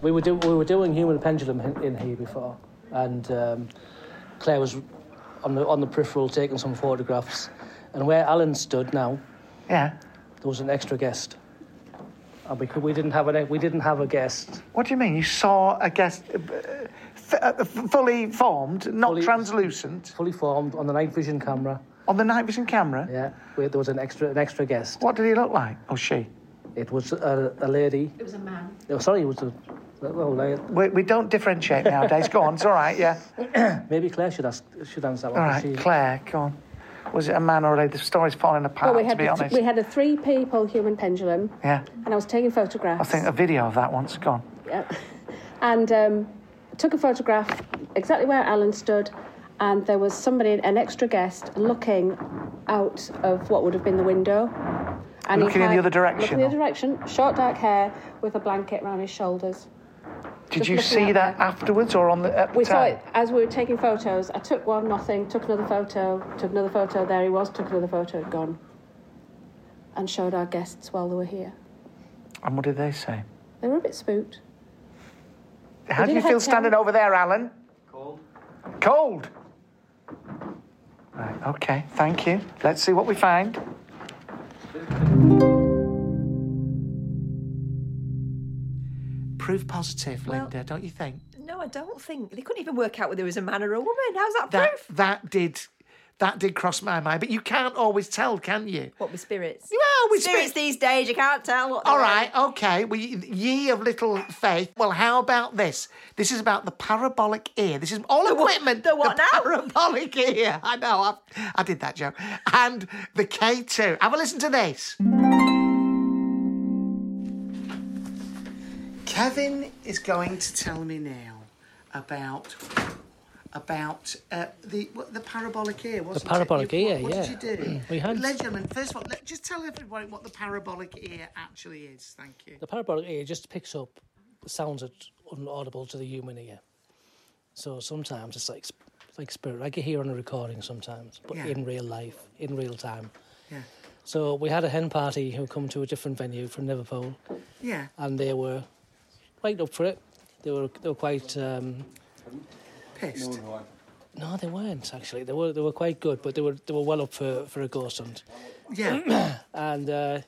We were, do, we were doing human pendulum in, in here before, and um, Claire was on the on the peripheral taking some photographs. And where Alan stood now, Yeah. there was an extra guest, and we could, we didn't have an we didn't have a guest. What do you mean? You saw a guest uh, f- uh, fully formed, not Fully- translucent, fully formed on the night vision camera. on the night vision camera? Yeah, where there was an extra an extra guest. What did he look like? Or she? It was a, a lady. It was a man. Oh, sorry, it was a. Well, like, We, we don't differentiate nowadays. go on, it's all right, yeah. [coughs] maybe Claire should ask should answer that one. right, She- Claire, go on. Was it a man or a lady? The story's falling apart, Well, we to had be a, honest. we had a three people human pendulum, Yeah, and I was taking photographs. I think a video of that once. Go on. Yeah. [laughs] And um, took a photograph exactly where Alan stood, and there was somebody, an extra guest, looking out of what would have been the window. And he Looking in the other direction, Looking in the other direction, short dark hair with a blanket around his shoulders. Did Just you see out that afterwards or on the at the We saw time? it as we were taking photos. I took one, nothing, took another photo, took another photo, there he was, took another photo, gone. And showed our guests while they were here. And what did they say? They were a bit spooked. How do did you feel standing over there, Alan? Cold. Cold? Right, okay, thank you. Let's see what we find. Proof positive, Well- Linda, don't you think? No, I don't think. They couldn't even work out whether it was a man or a woman. How's that, That proof? that did that did cross my mind, but you can't always tell, can you? What with spirits? Well, with spirits these days, you can't tell what. All they're okay. Well, ye of little faith. Well, how about this? This is about the parabolic ear. This is all equipment. The what now? Parabolic ear. [laughs] I know. I, I did that joke. And the K2. Have a listen to this. Kevin is going to tell me now about about uh, the what, the parabolic ear. Wasn't it? parabolic You- ear, what, yeah. What did you do? [clears throat] We had- Ladies and first of all, let, just tell everybody what the parabolic ear actually is. Thank you. The parabolic ear just picks up sounds that are unaudible to the human ear. So sometimes it's like like spirit, like you hear on a recording sometimes, but Yeah. in real life, in real time. Yeah. So we had a hen party who come to a different venue from Liverpool, Yeah. and they were right up for it. They were they were quite. Um, Pissed. no, they weren't actually. They were they were quite good, but they were they were well up for, for a ghost hunt. Yeah. [clears throat] and uh,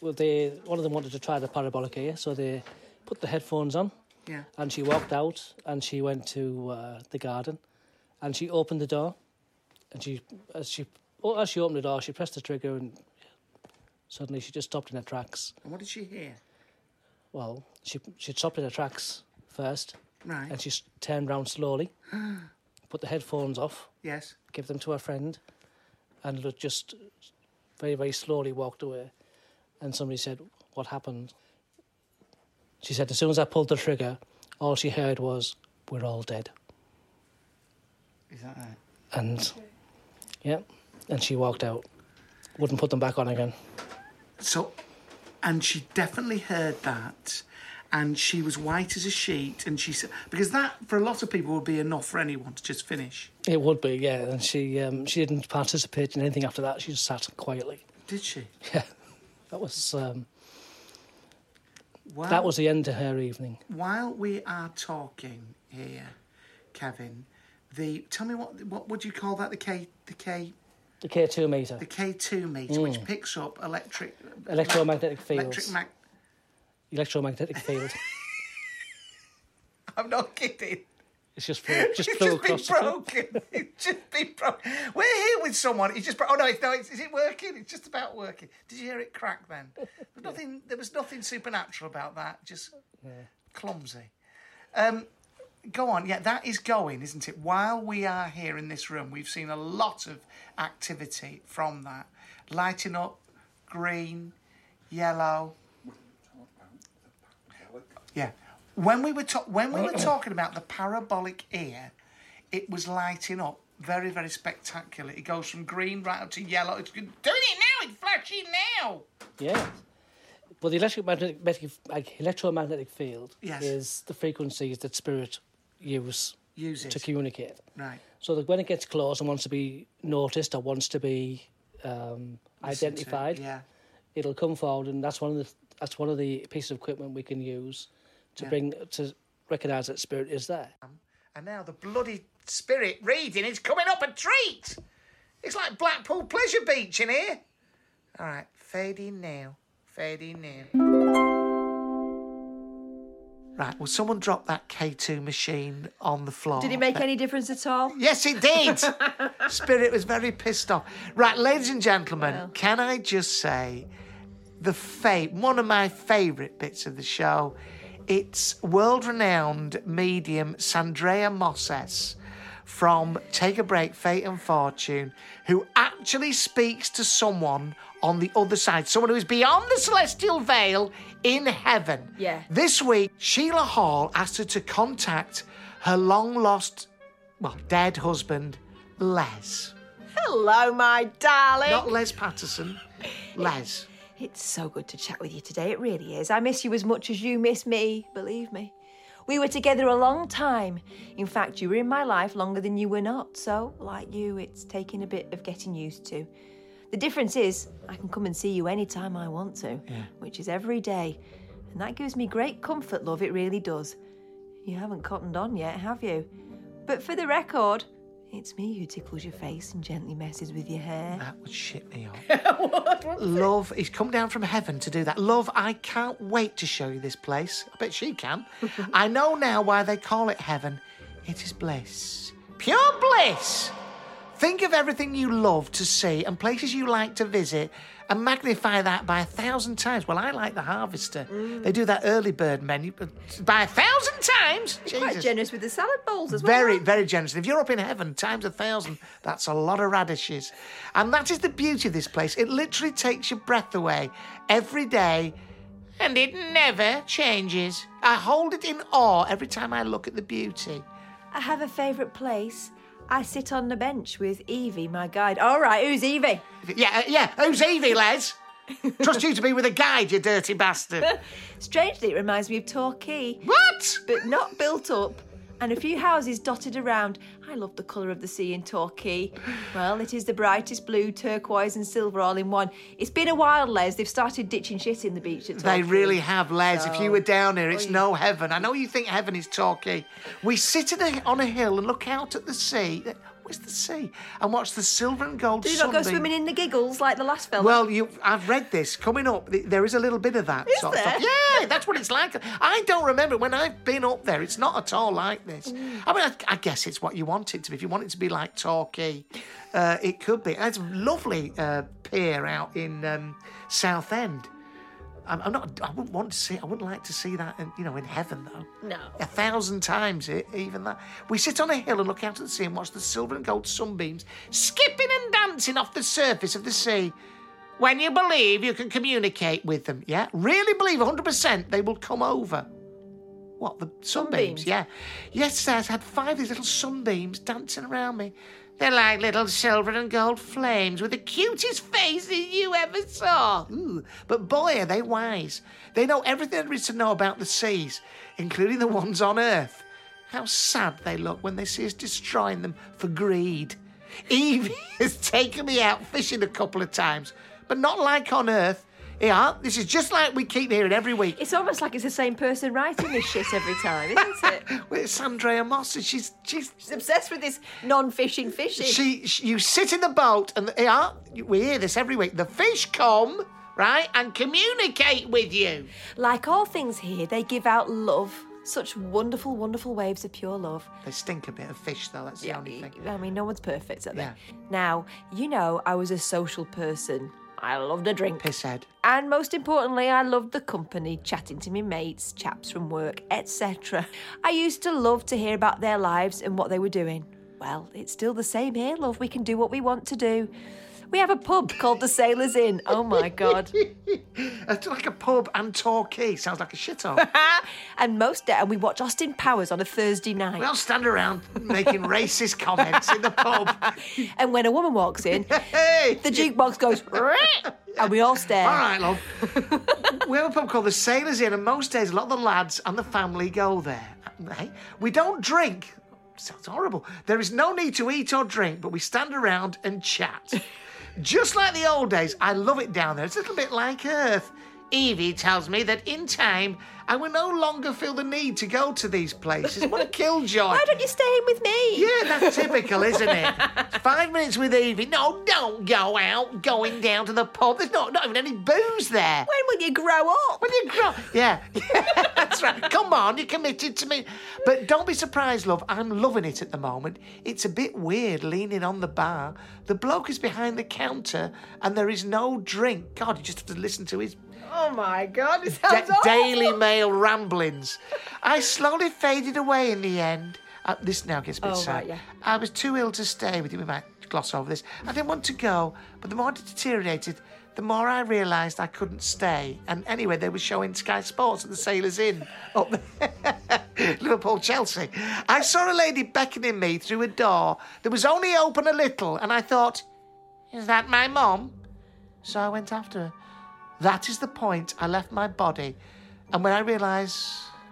well, they one of them wanted to try the parabolic ear, so they put the headphones on. Yeah. And she walked out, and she went to uh, the garden, and she opened the door, and she as she oh, as she opened the door, she pressed the trigger, and suddenly she just stopped in her tracks. And what did she hear? Well, she she stopped in her tracks first, Right. and she s- turned round slowly, [gasps] put the headphones off, yes. give them to her friend, and look- just very, very slowly walked away. And somebody said, What happened? She said, As soon as I pulled the trigger, all she heard was, We're all dead. Is that right? And, yeah, and she walked out. Wouldn't put them back on again. So, and she definitely heard that, and she was white as a sheet, and she said because that for a lot of people would be enough for anyone to just finish. It would be, yeah. And she um, she didn't participate in anything after that. She just sat quietly. Did she? [laughs] Yeah, that was um, Well, that was the end of her evening. While we are talking here, Kevin, the tell me what what would you call that? The K the K The K two meter, the K two meter, which Mm. picks up electric electromagnetic fields, electric mag. Electromagnetic field. [laughs] I'm not kidding. It's just flew, just it's just across been broken. [laughs] it's just been broken. We're here with someone. It's just bro- oh no, it's, no, it's, is it working? It's just about working. Did you hear it crack then? [laughs] There's nothing. There was nothing supernatural about that. Just yeah. clumsy. Um, go on. Yeah, that is going, isn't it? While we are here in this room, we've seen a lot of activity from that, lighting up, green, yellow. Yeah. When we were ta- when we were talking about the parabolic ear, it was lighting up very very spectacular. It goes from green right up to yellow. It's doing it now. It's flashing now. Yeah. Well, the electromagnetic like, electromagnetic field Yes. is the frequencies that spirit use Uses. to communicate. Right. So that when it gets close and wants to be noticed or wants to be um, Listen to, identified, yeah. it'll come forward, and that's one of the that's one of the pieces of equipment we can use to Yeah. bring to recognise that spirit is there. Um, and now the bloody spirit reading is coming up a treat. It's like Blackpool Pleasure Beach in here. All right, fading now. Fading now. Right, well, someone dropped that K2 machine on the floor. Did it make any difference at all? Yes, it did. [laughs] Spirit was very pissed off. Right, ladies and gentlemen, can I just say the fa- one of my favourite bits of the show? It's world-renowned medium Sandrea Mosses from Take a Break, Fate and Fortune, who actually speaks to someone on the other side, someone who is beyond the celestial veil in heaven. Yeah. This week, Sheila Hall asked her to contact her long lost, well, dead husband, Les. Hello, my darling. Not Les Patterson, Les. It's so good to chat with you today. It really is. I miss you as much as you miss me, believe me. We were together a long time. In fact, you were in my life longer than you were not. So, like you, it's taken a bit of getting used to. The difference is, I can come and see you anytime I want to, Yeah. which is every day. And that gives me great comfort, love, it really does. You haven't cottoned on yet, have you? But for the record, it's me who tickles your face and gently messes with your hair. That would shit me off. [laughs] Love, he's come down from heaven to do that. Love, I can't wait to show you this place. I bet she can. [laughs] I know now why they call it heaven. It is bliss. Pure bliss. Think of everything you love to see and places you like to visit and magnify that by a thousand times. Well, I like the Harvester. Mm. They do that early bird menu but by a thousand times. You're quite generous with the salad bowls as well. Very, very generous. And if you're up in heaven times a thousand, that's a lot of radishes. And that is the beauty of this place. It literally takes your breath away every day, and it never changes. I hold it in awe every time I look at the beauty. I have a favourite place. I sit on the bench with Evie, my guide. All right, who's Evie? Yeah, uh, yeah. Who's Evie, Les? Trust you to be with a guide, you dirty bastard. [laughs] Strangely, it reminds me of Torquay. What? But not built up. And a few houses dotted around. I love the colour of the sea in Torquay. Well, it is the brightest blue, turquoise, and silver all in one. It's been a while, Les. They've started ditching shit in the beach at Torquay. They really have, Les. If you were down here, it's Oh, no heaven. I know you think heaven is Torquay. We sit a, on a hill and look out at the sea. Where's the sea? And watch the silver and gold Do you not go sunbeam. swimming in the giggles like the last film? Well, you, I've read this coming up. th- There is a little bit of that Is sort of there? stuff. Yeah, that's what it's like. I don't remember when I've been up there. It's not at all like this. Mm. I mean, I, I guess it's what you want it to be. If you want it to be like Torquay, uh, it could be. It's a lovely uh, pier out in um, Southend. I'm, I'm not. I wouldn't want to see. I wouldn't like to see that. In, you know, in heaven though. No. A thousand times it, even that. We sit on a hill and look out at the sea and watch the silver and gold sunbeams skipping and dancing off the surface of the sea. When you believe you can communicate with them, yeah? Really believe 100% they will come over. What, the sunbeams? Sunbeams. Yeah. Yesterday I had five of these little sunbeams dancing around me. They're like little silver and gold flames with the cutest faces you ever saw. Ooh, but boy, are they wise. They know everything there is to know about the seas, including the ones on Earth. How sad they look when they see us destroying them for greed. Evie [laughs] has taken me out fishing a couple of times, but not like on Earth. Yeah, this is just like we keep hearing every week. It's almost like it's the same person writing this shit every time, isn't [laughs] it? Well, It's Andrea Moss, and she's she's She's obsessed with this non-fishing fishing. She, she, you sit in the boat, and yeah, we hear this every week. The fish come, right, and communicate with you. Like all things here, they give out love. Such wonderful, wonderful waves of pure love. They stink a bit of fish, though. That's the only thing. I mean, no one's perfect, are they? Yeah. Now, you know, I was a social person. I loved a drink. Pisshead. And most importantly, I loved the company, chatting to my mates, chaps from work, etc. I used to love to hear about their lives and what they were doing. Well, it's still the same here, love. We can do what we want to do. We have a pub called the Sailors Inn. Oh my God. [laughs] It's like a pub and Torquay. Sounds like a shithole. [laughs] and most day, and we watch Austin Powers on a Thursday night. we all stand around making racist comments in the pub. [laughs] and when a woman walks in, Hey! the jukebox goes, and we all stare. All right, love. we have a pub called the Sailors Inn, and most days a lot of the lads and the family go there. Hey, we don't drink. Sounds horrible. There is no need to eat or drink, but we stand around and chat. Just like the old days, I love it down there. It's a little bit like Earth. Evie tells me that in time, I will no longer feel the need to go to these places. What a killjoy. [laughs] Why don't you stay in with me? Yeah, that's typical, isn't it? Five minutes with Evie. No, don't go out, going down to the pub. There's not, not even any booze there. When will you grow up? When you grow, yeah, [laughs] yeah, that's right. Come on, you're committed to me. But don't be surprised, love. I'm loving it at the moment. It's a bit weird leaning on the bar. The bloke is behind the counter, and there is no drink. God, you just have to listen to his Oh my God, it Da- awful. Daily Mail ramblings. I slowly faded away in the end. Uh, this now gets a bit Oh, sad. right, yeah. I was too ill to stay with you. We might gloss over this. I didn't want to go, but the more it deteriorated, the more I realised I couldn't stay. And anyway, they were showing Sky Sports at the Sailors Inn up there. [laughs] Liverpool, Chelsea. I saw a lady beckoning me through a door that was only open a little, and I thought, is that my mum? So I went after her. That is the point I left my body, and when I realised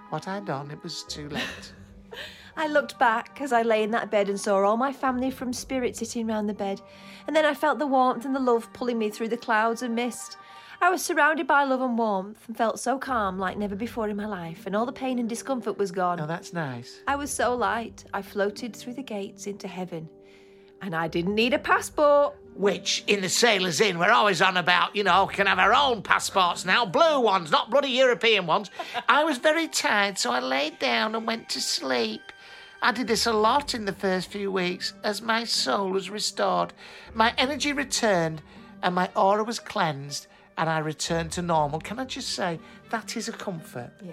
what I'd done, it was too late. [laughs] I looked back as I lay in that bed and saw all my family from spirit sitting round the bed. And then I felt the warmth and the love pulling me through the clouds and mist. I was surrounded by love and warmth and felt so calm like never before in my life, and all the pain and discomfort was gone. Oh, that's nice. I was so light, I floated through the gates into heaven. And I didn't need a passport. Which, in the Sailors Inn, we're always on about, you know, can have our own passports now, blue ones, not bloody European ones. [laughs] I was very tired, so I laid down and went to sleep. I did this a lot in the first few weeks as my soul was restored, my energy returned, and my aura was cleansed, and I returned to normal. Can I just say, that is a comfort? Yeah.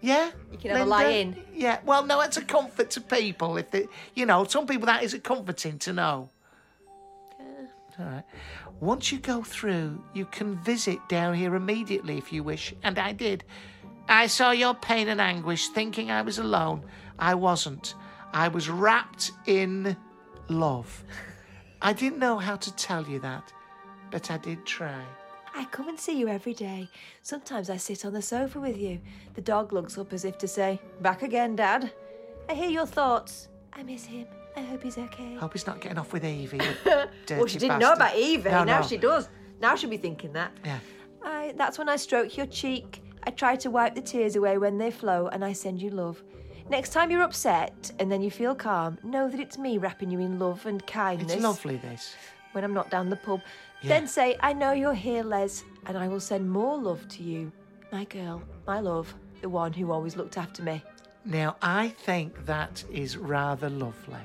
Yeah? You can have a lie in. Yeah, well, no, it's a comfort to people. If they, you know, some people that is a comforting to know. All right. Once you go through, you can visit down here immediately if you wish, and I did. I saw your pain and anguish, thinking I was alone. I wasn't. I was wrapped in love. I didn't know how to tell you that, but I did try. I come and see you every day. Sometimes I sit on the sofa with you. The dog looks up as if to say, Back again, Dad. I hear your thoughts. I miss him. I hope he's okay. Hope he's not getting off with Evie. [laughs] well, she didn't know about Evie. No, now no. she does. Now she'll be thinking that. Yeah. I, that's when I stroke your cheek. I try to wipe the tears away when they flow, and I send you love. Next time you're upset and then you feel calm, know that it's me wrapping you in love and kindness. It's lovely, this. When I'm not down the pub. Yeah. Then say, I know you're here, Les, and I will send more love to you. My girl, my love, the one who always looked after me. Now, I think that is rather lovely.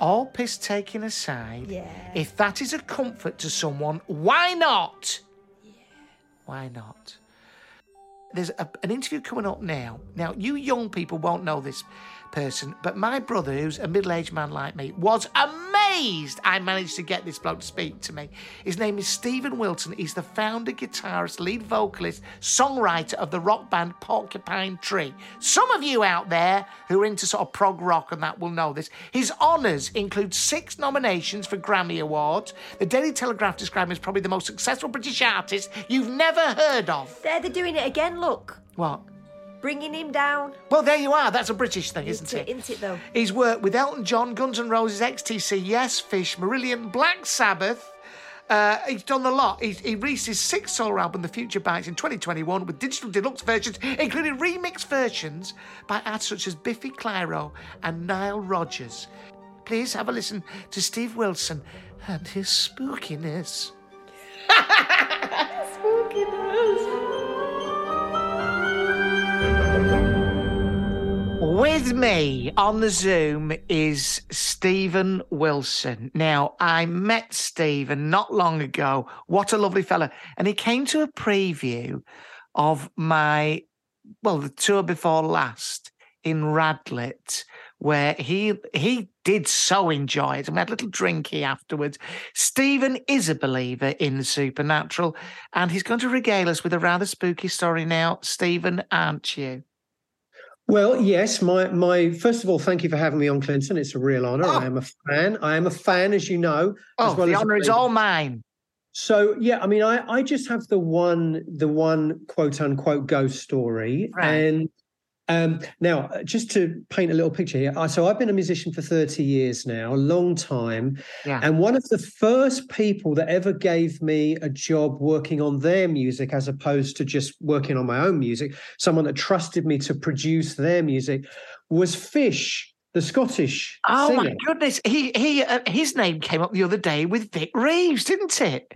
All piss taken aside, Yeah. if that is a comfort to someone, why not? Why not? There's a, an interview coming up now. Now, you young people won't know this person, but my brother, who's a middle aged man like me, was amazed I managed to get this bloke to speak to me. His name is Steven Wilson. He's the founder, guitarist, lead vocalist, songwriter of the rock band Porcupine Tree. Some of you out there who are into sort of prog rock and that will know this. His honours include six nominations for Grammy Awards. The Daily Telegraph described him as probably the most successful British artist you've never heard of. There, they're doing it again, look. What? Bringing him down. Well, there you are. That's a British thing, isn't Isn't it? it, isn't it, though? He's worked with Elton John, Guns N' Roses, XTC, Yes, Fish, Marillion, Black Sabbath. Uh, he's done a lot. He, he released his sixth solo album, The Future Bites, in 2021 with digital deluxe versions, including remix versions by artists such as Biffy Clyro and Nile Rodgers. Please have a listen to Steve Wilson and his spookiness. [laughs] spookiness. With me on the Zoom is Steven Wilson. Now, I met Steven not long ago. What a lovely fella. And he came to a preview of my, well, the tour before last in Radlett, where he he did so enjoy it. And we had a little drinky afterwards. Steven is a believer in the supernatural, and he's going to regale us with a rather spooky story now. Steven, aren't you? Well, yes. My my first of all, thank you for having me on, Clinton. It's a real honour. I oh. am a fan. I am a fan, as you know. Oh, as well the as honour is all mine. So yeah, I mean, I I just have the one the one quote unquote ghost story, Right. and um, now uh, just to paint a little picture here. So I've been a musician for thirty years now, a long time, Yeah. and one of the first people that ever gave me a job working on their music as opposed to just working on my own music, someone that trusted me to produce their music, was Fish, the Scottish Oh singer. my goodness! He he uh, his name came up the other day with Vic Reeves, didn't it?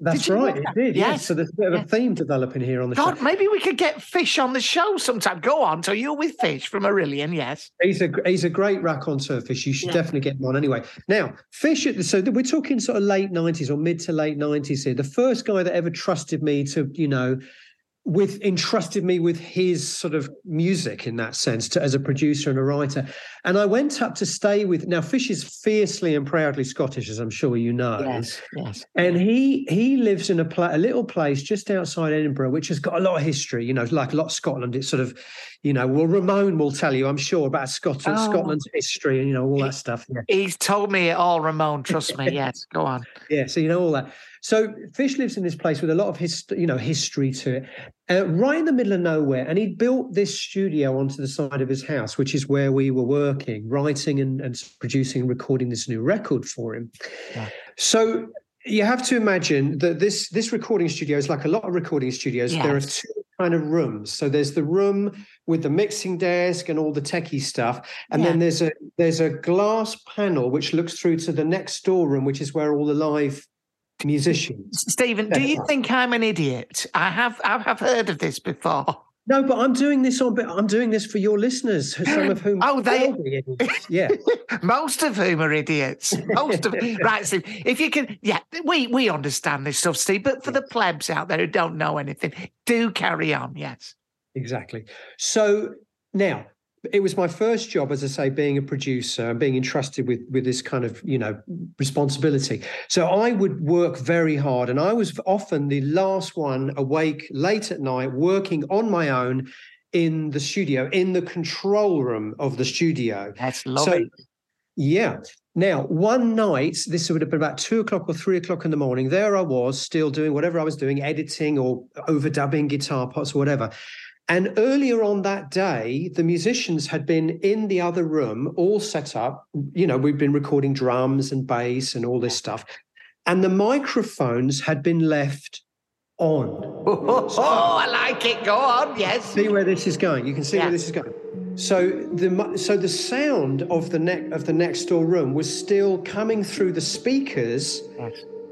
That's Did you know right, it did. Yes. Yes. So there's a bit of a theme developing here on the show. God, maybe we could get Fish on the show sometime. Go on. So you're with Fish from Marillion, yes? He's a he's a great raconteur, Fish. You should Yeah. definitely get him on. Anyway, now Fish. So we're talking sort of late nineties or mid to late nineties here. The first guy that ever trusted me to, you know, with entrusted me with his sort of music in that sense to, as a producer and a writer. And I went up to stay with. Now Fish is fiercely and proudly Scottish, as I'm sure you know. Yes, yes. And he he lives in a pla- a little place just outside Edinburgh, which has got a lot of history. You know, like a lot of Scotland. It's sort of, you know, well, Ramon will tell you, I'm sure, about Scotland, Oh. Scotland's history, and you know all that stuff. Yeah. He's told me it all, Ramon. Trust me. [laughs] Yes, go on. Yeah, so you know all that. So Fish lives in this place with a lot of his, you know, history to it, uh, right in the middle of nowhere. And he built this studio onto the side of his house, which is where we were working, writing and, and producing and recording this new record for him. Yeah. So you have to imagine that this this recording studio is like a lot of recording studios. There are two kind of rooms. So there's the room with the mixing desk and all the techie stuff, and then there's a there's a glass panel which looks through to the next door room, which is where all the live musicians. Steven, do you think I'm an idiot? I have I have heard of this before. No, but I'm doing this on. I'm doing this for your listeners, some of whom [laughs] Oh, they- will be idiots. yeah. [laughs] Most of whom are idiots. Most of [laughs] right, Steve. If you can, yeah, we we understand this stuff, Steve. But for the plebs out there who don't know anything, do carry on. Yes. Exactly. So now it was my first job, as I say, being a producer and being entrusted with with this kind of you know responsibility. So I would work very hard, and I was often the last one awake late at night, working on my own in the studio, in the control room of the studio. That's lovely. Yeah. Now, one night, this would have been about two o'clock or three o'clock in the morning. There I was, still doing whatever I was doing, editing or overdubbing guitar parts or whatever. And earlier on that day, the musicians had been in the other room, all set up. You know, we've been recording drums and bass and all this stuff. And the microphones had been left on. [laughs] Oh, I like it. Go on. Yes. See where this is going. You can see Yeah. where this is going. So the so the sound of the neck of the next door room was still coming through the speakers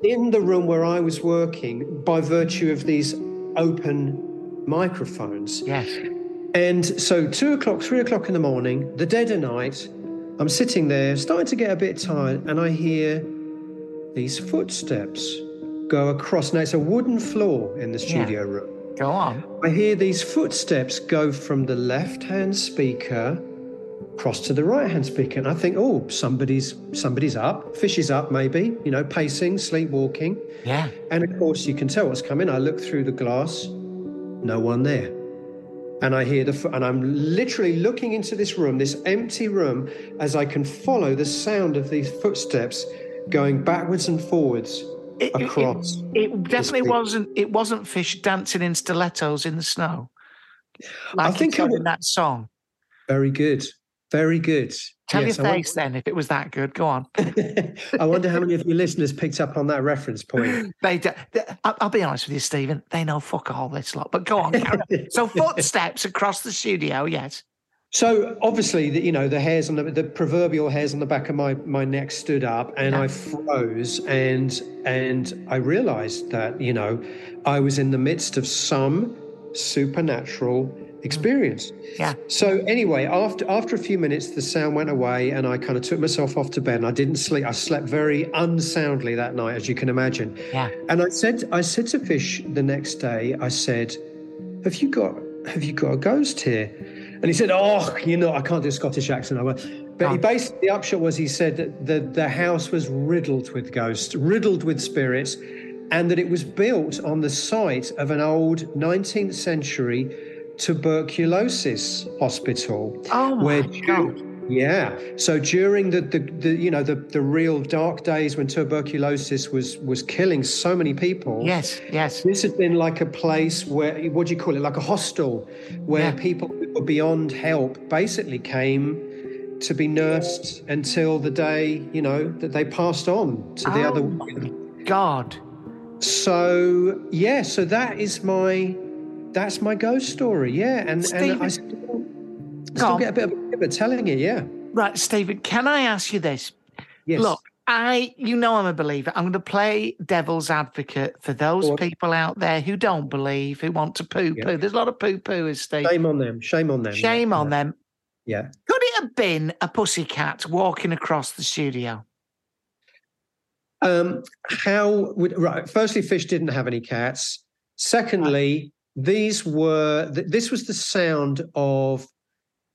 in the room where I was working by virtue of these open microphones. Yes. And so two o'clock, three o'clock in the morning, the dead of night, I'm sitting there, starting to get a bit tired, and I hear these footsteps go across. Now it's a wooden floor in the Yeah. studio room. Go on. I hear these footsteps go from the left hand speaker across to the right hand speaker. And I think, oh, somebody's somebody's up, fish is up, maybe, you know, pacing, sleepwalking. Yeah. And of course you can tell what's coming. I look through the glass, no one there. And I hear the and I'm literally looking into this room, this empty room, as I can follow the sound of these footsteps going backwards and forwards It, it- across. it definitely wasn't. It wasn't fish dancing in stilettos in the snow. Like I think it it in that song. Very good. Very good. Tell Yes, I your wonder- face then if it was that good. Go on. [laughs] I wonder how many of your listeners picked up on that reference point. [laughs] They, do, they- I'll, be honest with you, Steven. They know fuck all this lot. But go [laughs] on. so footsteps across the studio. Yes. So obviously, the, you know, the hairs on the, the proverbial hairs on the back of my, my neck stood up, and I froze, and and I realised that you know, I was in the midst of some supernatural Mm. experience. Yeah. So anyway, after after a few minutes, the sound went away, and I kind of took myself off to bed. And I didn't sleep. I slept very unsoundly that night, as you can imagine. Yeah. And I said, I said to Fish the next day, I said, "Have you got Have you got a ghost here?" And he said, "Oh, you know, I can't do a Scottish accent." I went, but he oh. basically the upshot was he said that the the house was riddled with ghosts, riddled with spirits, and that it was built on the site of an old 19th century tuberculosis hospital. Oh my where God. yeah. So during the, the, the you know the, the real dark days when tuberculosis was was killing so many people. Yes. Yes. This had been like a place where what do you call it? Like a hostel where Yeah. people who were beyond help basically came to be nursed until the day, you know, that they passed on to the Oh other God. so yeah, so that is my that's my ghost story. Yeah. And and I still, still get a bit of a bit of telling it, yeah. Right, Steven, can I ask you this? Yes. Look, I, you know, I'm a believer. I'm going to play devil's advocate for those on. people out there who don't believe, who want to poo poo. Yeah. There's a lot of poo pooers, Steve. Shame on them. Shame on them. yeah, Shame on yeah, them. Yeah. Could it have been a pussycat walking across the studio? Um, how would right? Firstly, Fish didn't have any cats. Secondly, these were this was the sound of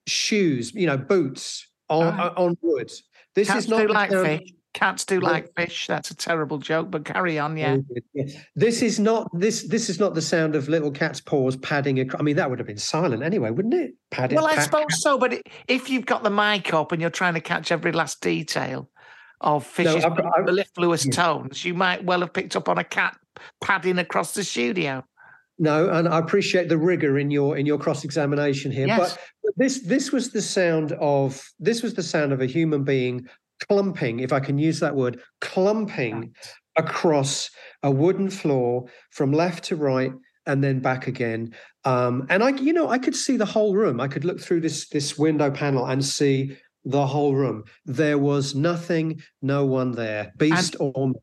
shoes, you know, boots on Ah. on wood. This Cats is not do like fish. Cats do No. like fish. That's a terrible joke, but carry on. Yeah. Oh, yeah. This is not this this is not the sound of little cat's paws padding. Ac- I mean, that would have been silent anyway, wouldn't it? Padding. Well, I pat- suppose so, but it, if you've got the mic up and you're trying to catch every last detail of fish's I've- mellifluous yeah. tones, you might well have picked up on a cat padding across the studio. No, and I appreciate the rigor in your in your cross examination here. Yes. But this this was the sound of this was the sound of a human being clumping, if I can use that word, clumping across a wooden floor from left to right and then back again. Um, and I, you know, I could see the whole room. I could look through this this window panel and see the whole room. There was nothing, no one there, beast or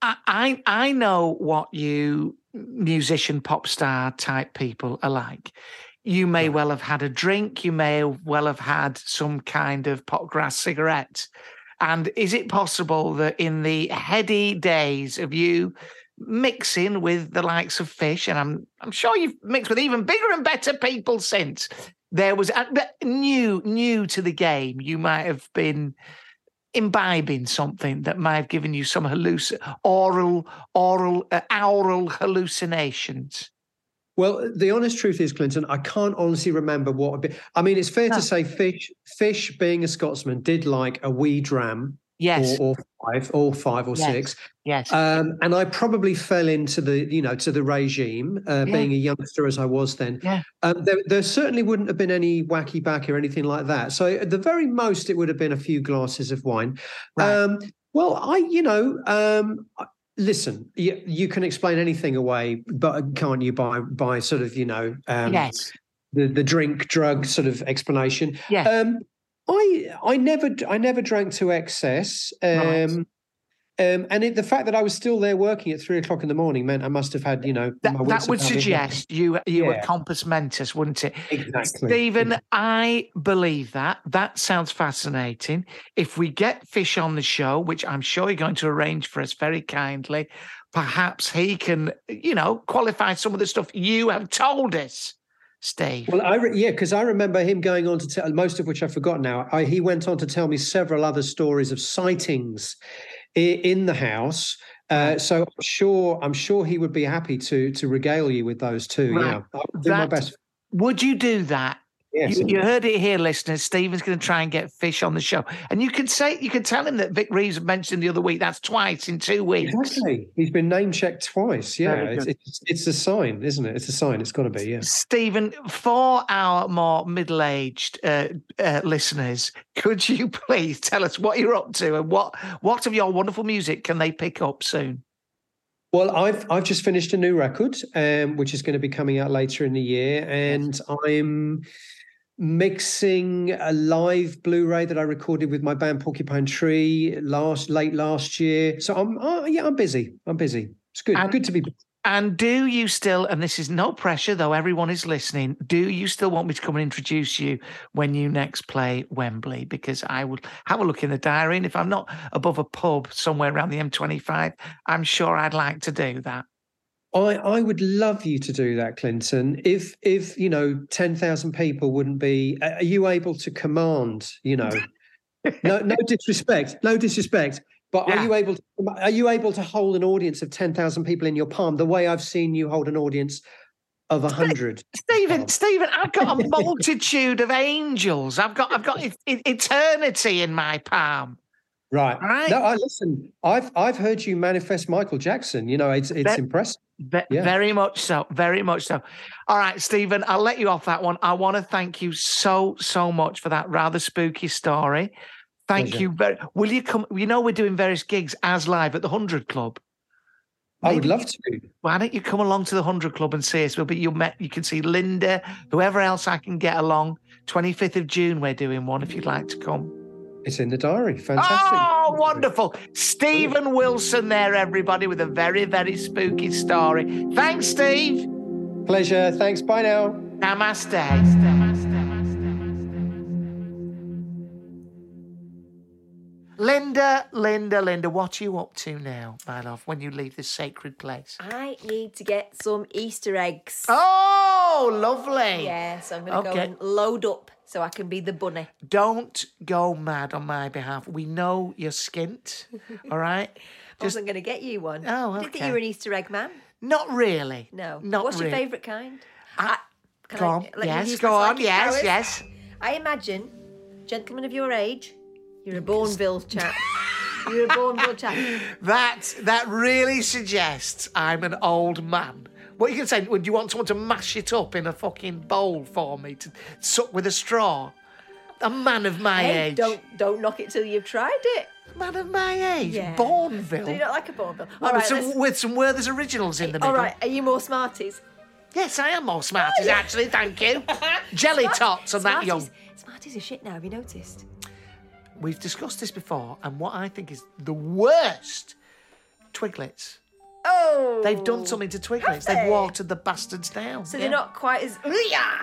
I, I I know what you musician pop star type people alike. You may well have had a drink. You may well have had some kind of pot grass cigarette. And is it possible that in the heady days of you mixing with the likes of fish, and I'm I'm sure you've mixed with even bigger and better people since there was new new to the game, you might have been imbibing something that might have given you some halluc- oral oral uh, aural hallucinations. Well, the honest truth is, Clinton, I can't honestly remember what. I mean, it's fair No. to say, Fish, Fish, being a Scotsman, did like a wee dram, Yes. or, or five, or five or Yes. six. Yes. Um, and I probably fell into the, you know, to the regime, uh, Yeah. being a youngster as I was then. Yeah. Um, there, there certainly wouldn't have been any wacky back or anything like that. So at the very most, it would have been a few glasses of wine. Um, well, I, you know, um, listen, you, you can explain anything away, but can't you by by sort of, you know, um, yes. the the drink drug sort of explanation. Yeah. I I never I never drank to excess. Um, Right. um, and it, the fact that I was still there working at three o'clock in the morning meant I must have had, you know, That, that would suggest you you were compos mentis, wouldn't it? Exactly. Steven, I believe that. That sounds fascinating. If we get Fish on the show, which I'm sure you're going to arrange for us very kindly, perhaps he can, you know, qualify some of the stuff you have told us, Steve. Well, I re- yeah, because I remember him going on to tell most of which I've forgotten now. I, he went on to tell me several other stories of sightings i- in the house. Uh, so I'm sure I'm sure he would be happy to to regale you with those too. Right. Yeah, I'll do my best. Would you do that? Yes. You, you heard it here, listeners. Steven's going to try and get Fish on the show, and you can say you can tell him that Vic Reeves mentioned the other week. That's twice in two weeks. Exactly. He's been name checked twice. Yeah, it's, it's it's a sign, isn't it? It's a sign. It's got to be. Yeah. Steven, for our more middle-aged uh, uh, listeners, could you [laughs] please tell us what you're up to and what what of your wonderful music can they pick up soon? Well, I've I've just finished a new record, um, which is going to be coming out later in the year, and I'm mixing a live Blu-ray that I recorded with my band Porcupine Tree last late last year. So I'm uh, yeah, I'm busy. I'm busy. It's good. good to be. And do you still, and this is no pressure, though everyone is listening, do you still want me to come and introduce you when you next play Wembley? Because I will have a look in the diary. And if I'm not above a pub somewhere around the M25, I'm sure I'd like to do that. I, I would love you to do that, Clinton. If if you know ten thousand people wouldn't be, are you able to command? You know, [laughs] no no disrespect, no disrespect. But Yeah. are you able? To, are you able to hold an audience of ten thousand people in your palm the way I've seen you hold an audience of a hundred? Steven, Steven, I've got a [laughs] multitude of angels. I've got, I've got e- eternity in my palm. Right. Right. No, I listen. I've I've heard you manifest Michael Jackson. You know, it's it's Ve- impressive. Ve- Yeah. Very much so. Very much so. All right, Steven, I'll let you off that one. I want to thank you so, so much for that rather spooky story. Thank Pleasure. you very Will you come? You know, we're doing various gigs as live at the 100 Club. I would love to. Why don't you come along to the 100 Club and see us? We'll be, you met, you can see Linda, whoever else I can get along. 25th of June, we're doing one if you'd like to come. It's in the diary. Fantastic. Oh, wonderful. Steven Wilson there, everybody, with a very, very spooky story. Thanks, Steve. Pleasure. Thanks. Bye now. Namaste. Linda, Linda, Linda, what are you up to now, my love, when you leave this sacred place? I need to get some Easter eggs. Oh, lovely. Yeah, so I'm going to Okay. go and load up so I can be the bunny. Don't go mad on my behalf. We know you're skint, [laughs] all right? I wasn't going to get you one. Oh, I didn't think okay. you were an Easter egg man. Not really. No. Not What's really. your favourite kind? I- Can Go on. Yes, go on. Yes, powers? yes. I imagine, gentlemen of your age, you're a Bournville chap. you're a Bournville chap. [laughs] That that really suggests I'm an old man. What you can say? Would you want someone to mash it up in a fucking bowl for me to suck with a straw? A man of my Hey, age. don't don't knock it till you've tried it. Man of my age, Yeah. Bournville. Do you not like a Bournville? All with, right, some, let's- with some Werther's originals in the middle. All right, are you more Smarties? Yes, I am more Smarties, actually, thank you. [laughs] Jelly tots on that young. Smarties, Smarties are shit now, have you noticed? We've discussed this before, and what I think is the worst Twiglets. Oh! They've done oh, something to Twiglets. Have They've watered the bastards down. So Yeah. they're not quite as.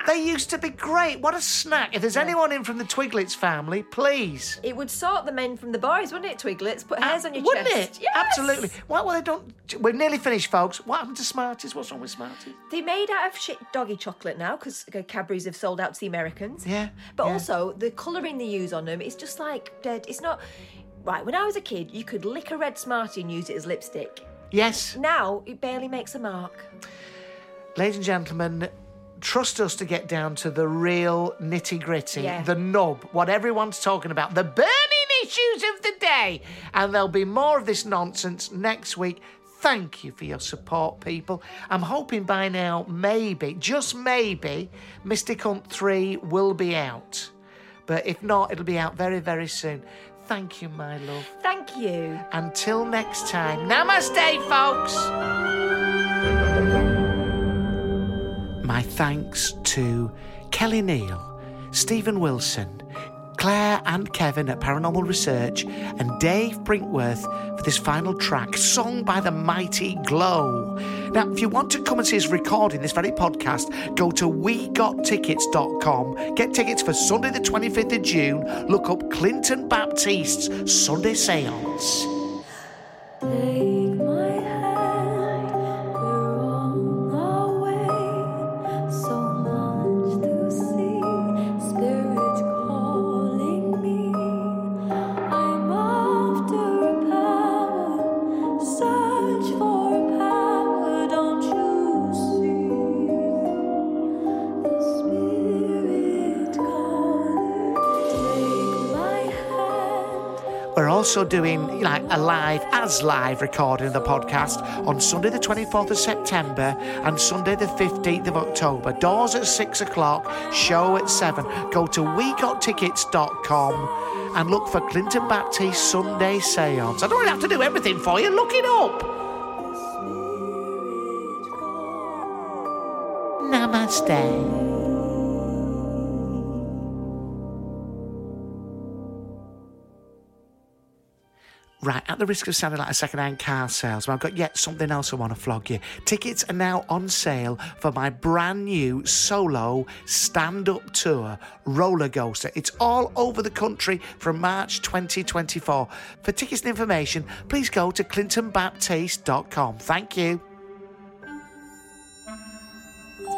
They used to be great. What a snack. If there's anyone in from the Twiglets family, please. It would sort the men from the boys, wouldn't it, Twiglets? Put hairs on your Wouldn't chest. it? Absolutely. Why well, they don't we're nearly finished, folks. What happened to Smarties? What's wrong with Smarties? They're made out of shit doggy chocolate now because Cadbury's have sold out to the Americans. Yeah. But yeah. also, the colouring they use on them, is just like dead. It's not. Right, when I was a kid, you could lick a red Smartie and use it as lipstick. Yes. Now, it barely makes a mark. Ladies and gentlemen, trust us to get down to the real nitty gritty, Yeah. the nub, what everyone's talking about, the burning issues of the day. And there'll be more of this nonsense next week. Thank you for your support, people. I'm hoping by now, maybe, just maybe, Mystic Hunt 3 will be out. But if not, it'll be out very, very soon. Thank you, my love. Thank you. Until next time, namaste, folks. My thanks to Kelly Neal, Stephen Wilson, Claire and Kevin at Paranormal Research, and Dave Brinkworth for this final track, sung by the mighty Glow. Now, if you want to come and see us recording this very podcast, go to wegottickets.com. Get tickets for Sunday, the 25th of June. Look up Clinton Baptiste's Sunday Seance. We're also doing like a live, as live recording of the podcast on Sunday the 24th of September and Sunday the 15th of October. Doors at 6 o'clock, show at 7. Go to wegottickets.com and look for Clinton Baptiste Sunday Seance. I don't have to do everything for you, look it up. Namaste. Right, at the risk of sounding like a second-hand car salesman, I've got yet something else I want to flog you. Tickets are now on sale for my brand new solo stand-up tour, Roller Coaster. It's all over the country from March 2024. For tickets and information, please go to clintonbaptiste.com. Thank you.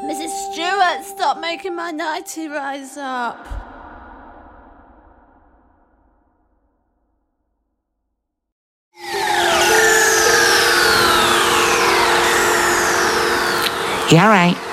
Mrs. Stewart, stop making my nighty rise up. Yeah, right.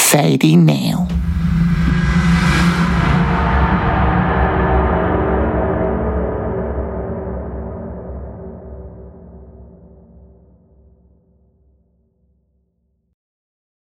Fading now.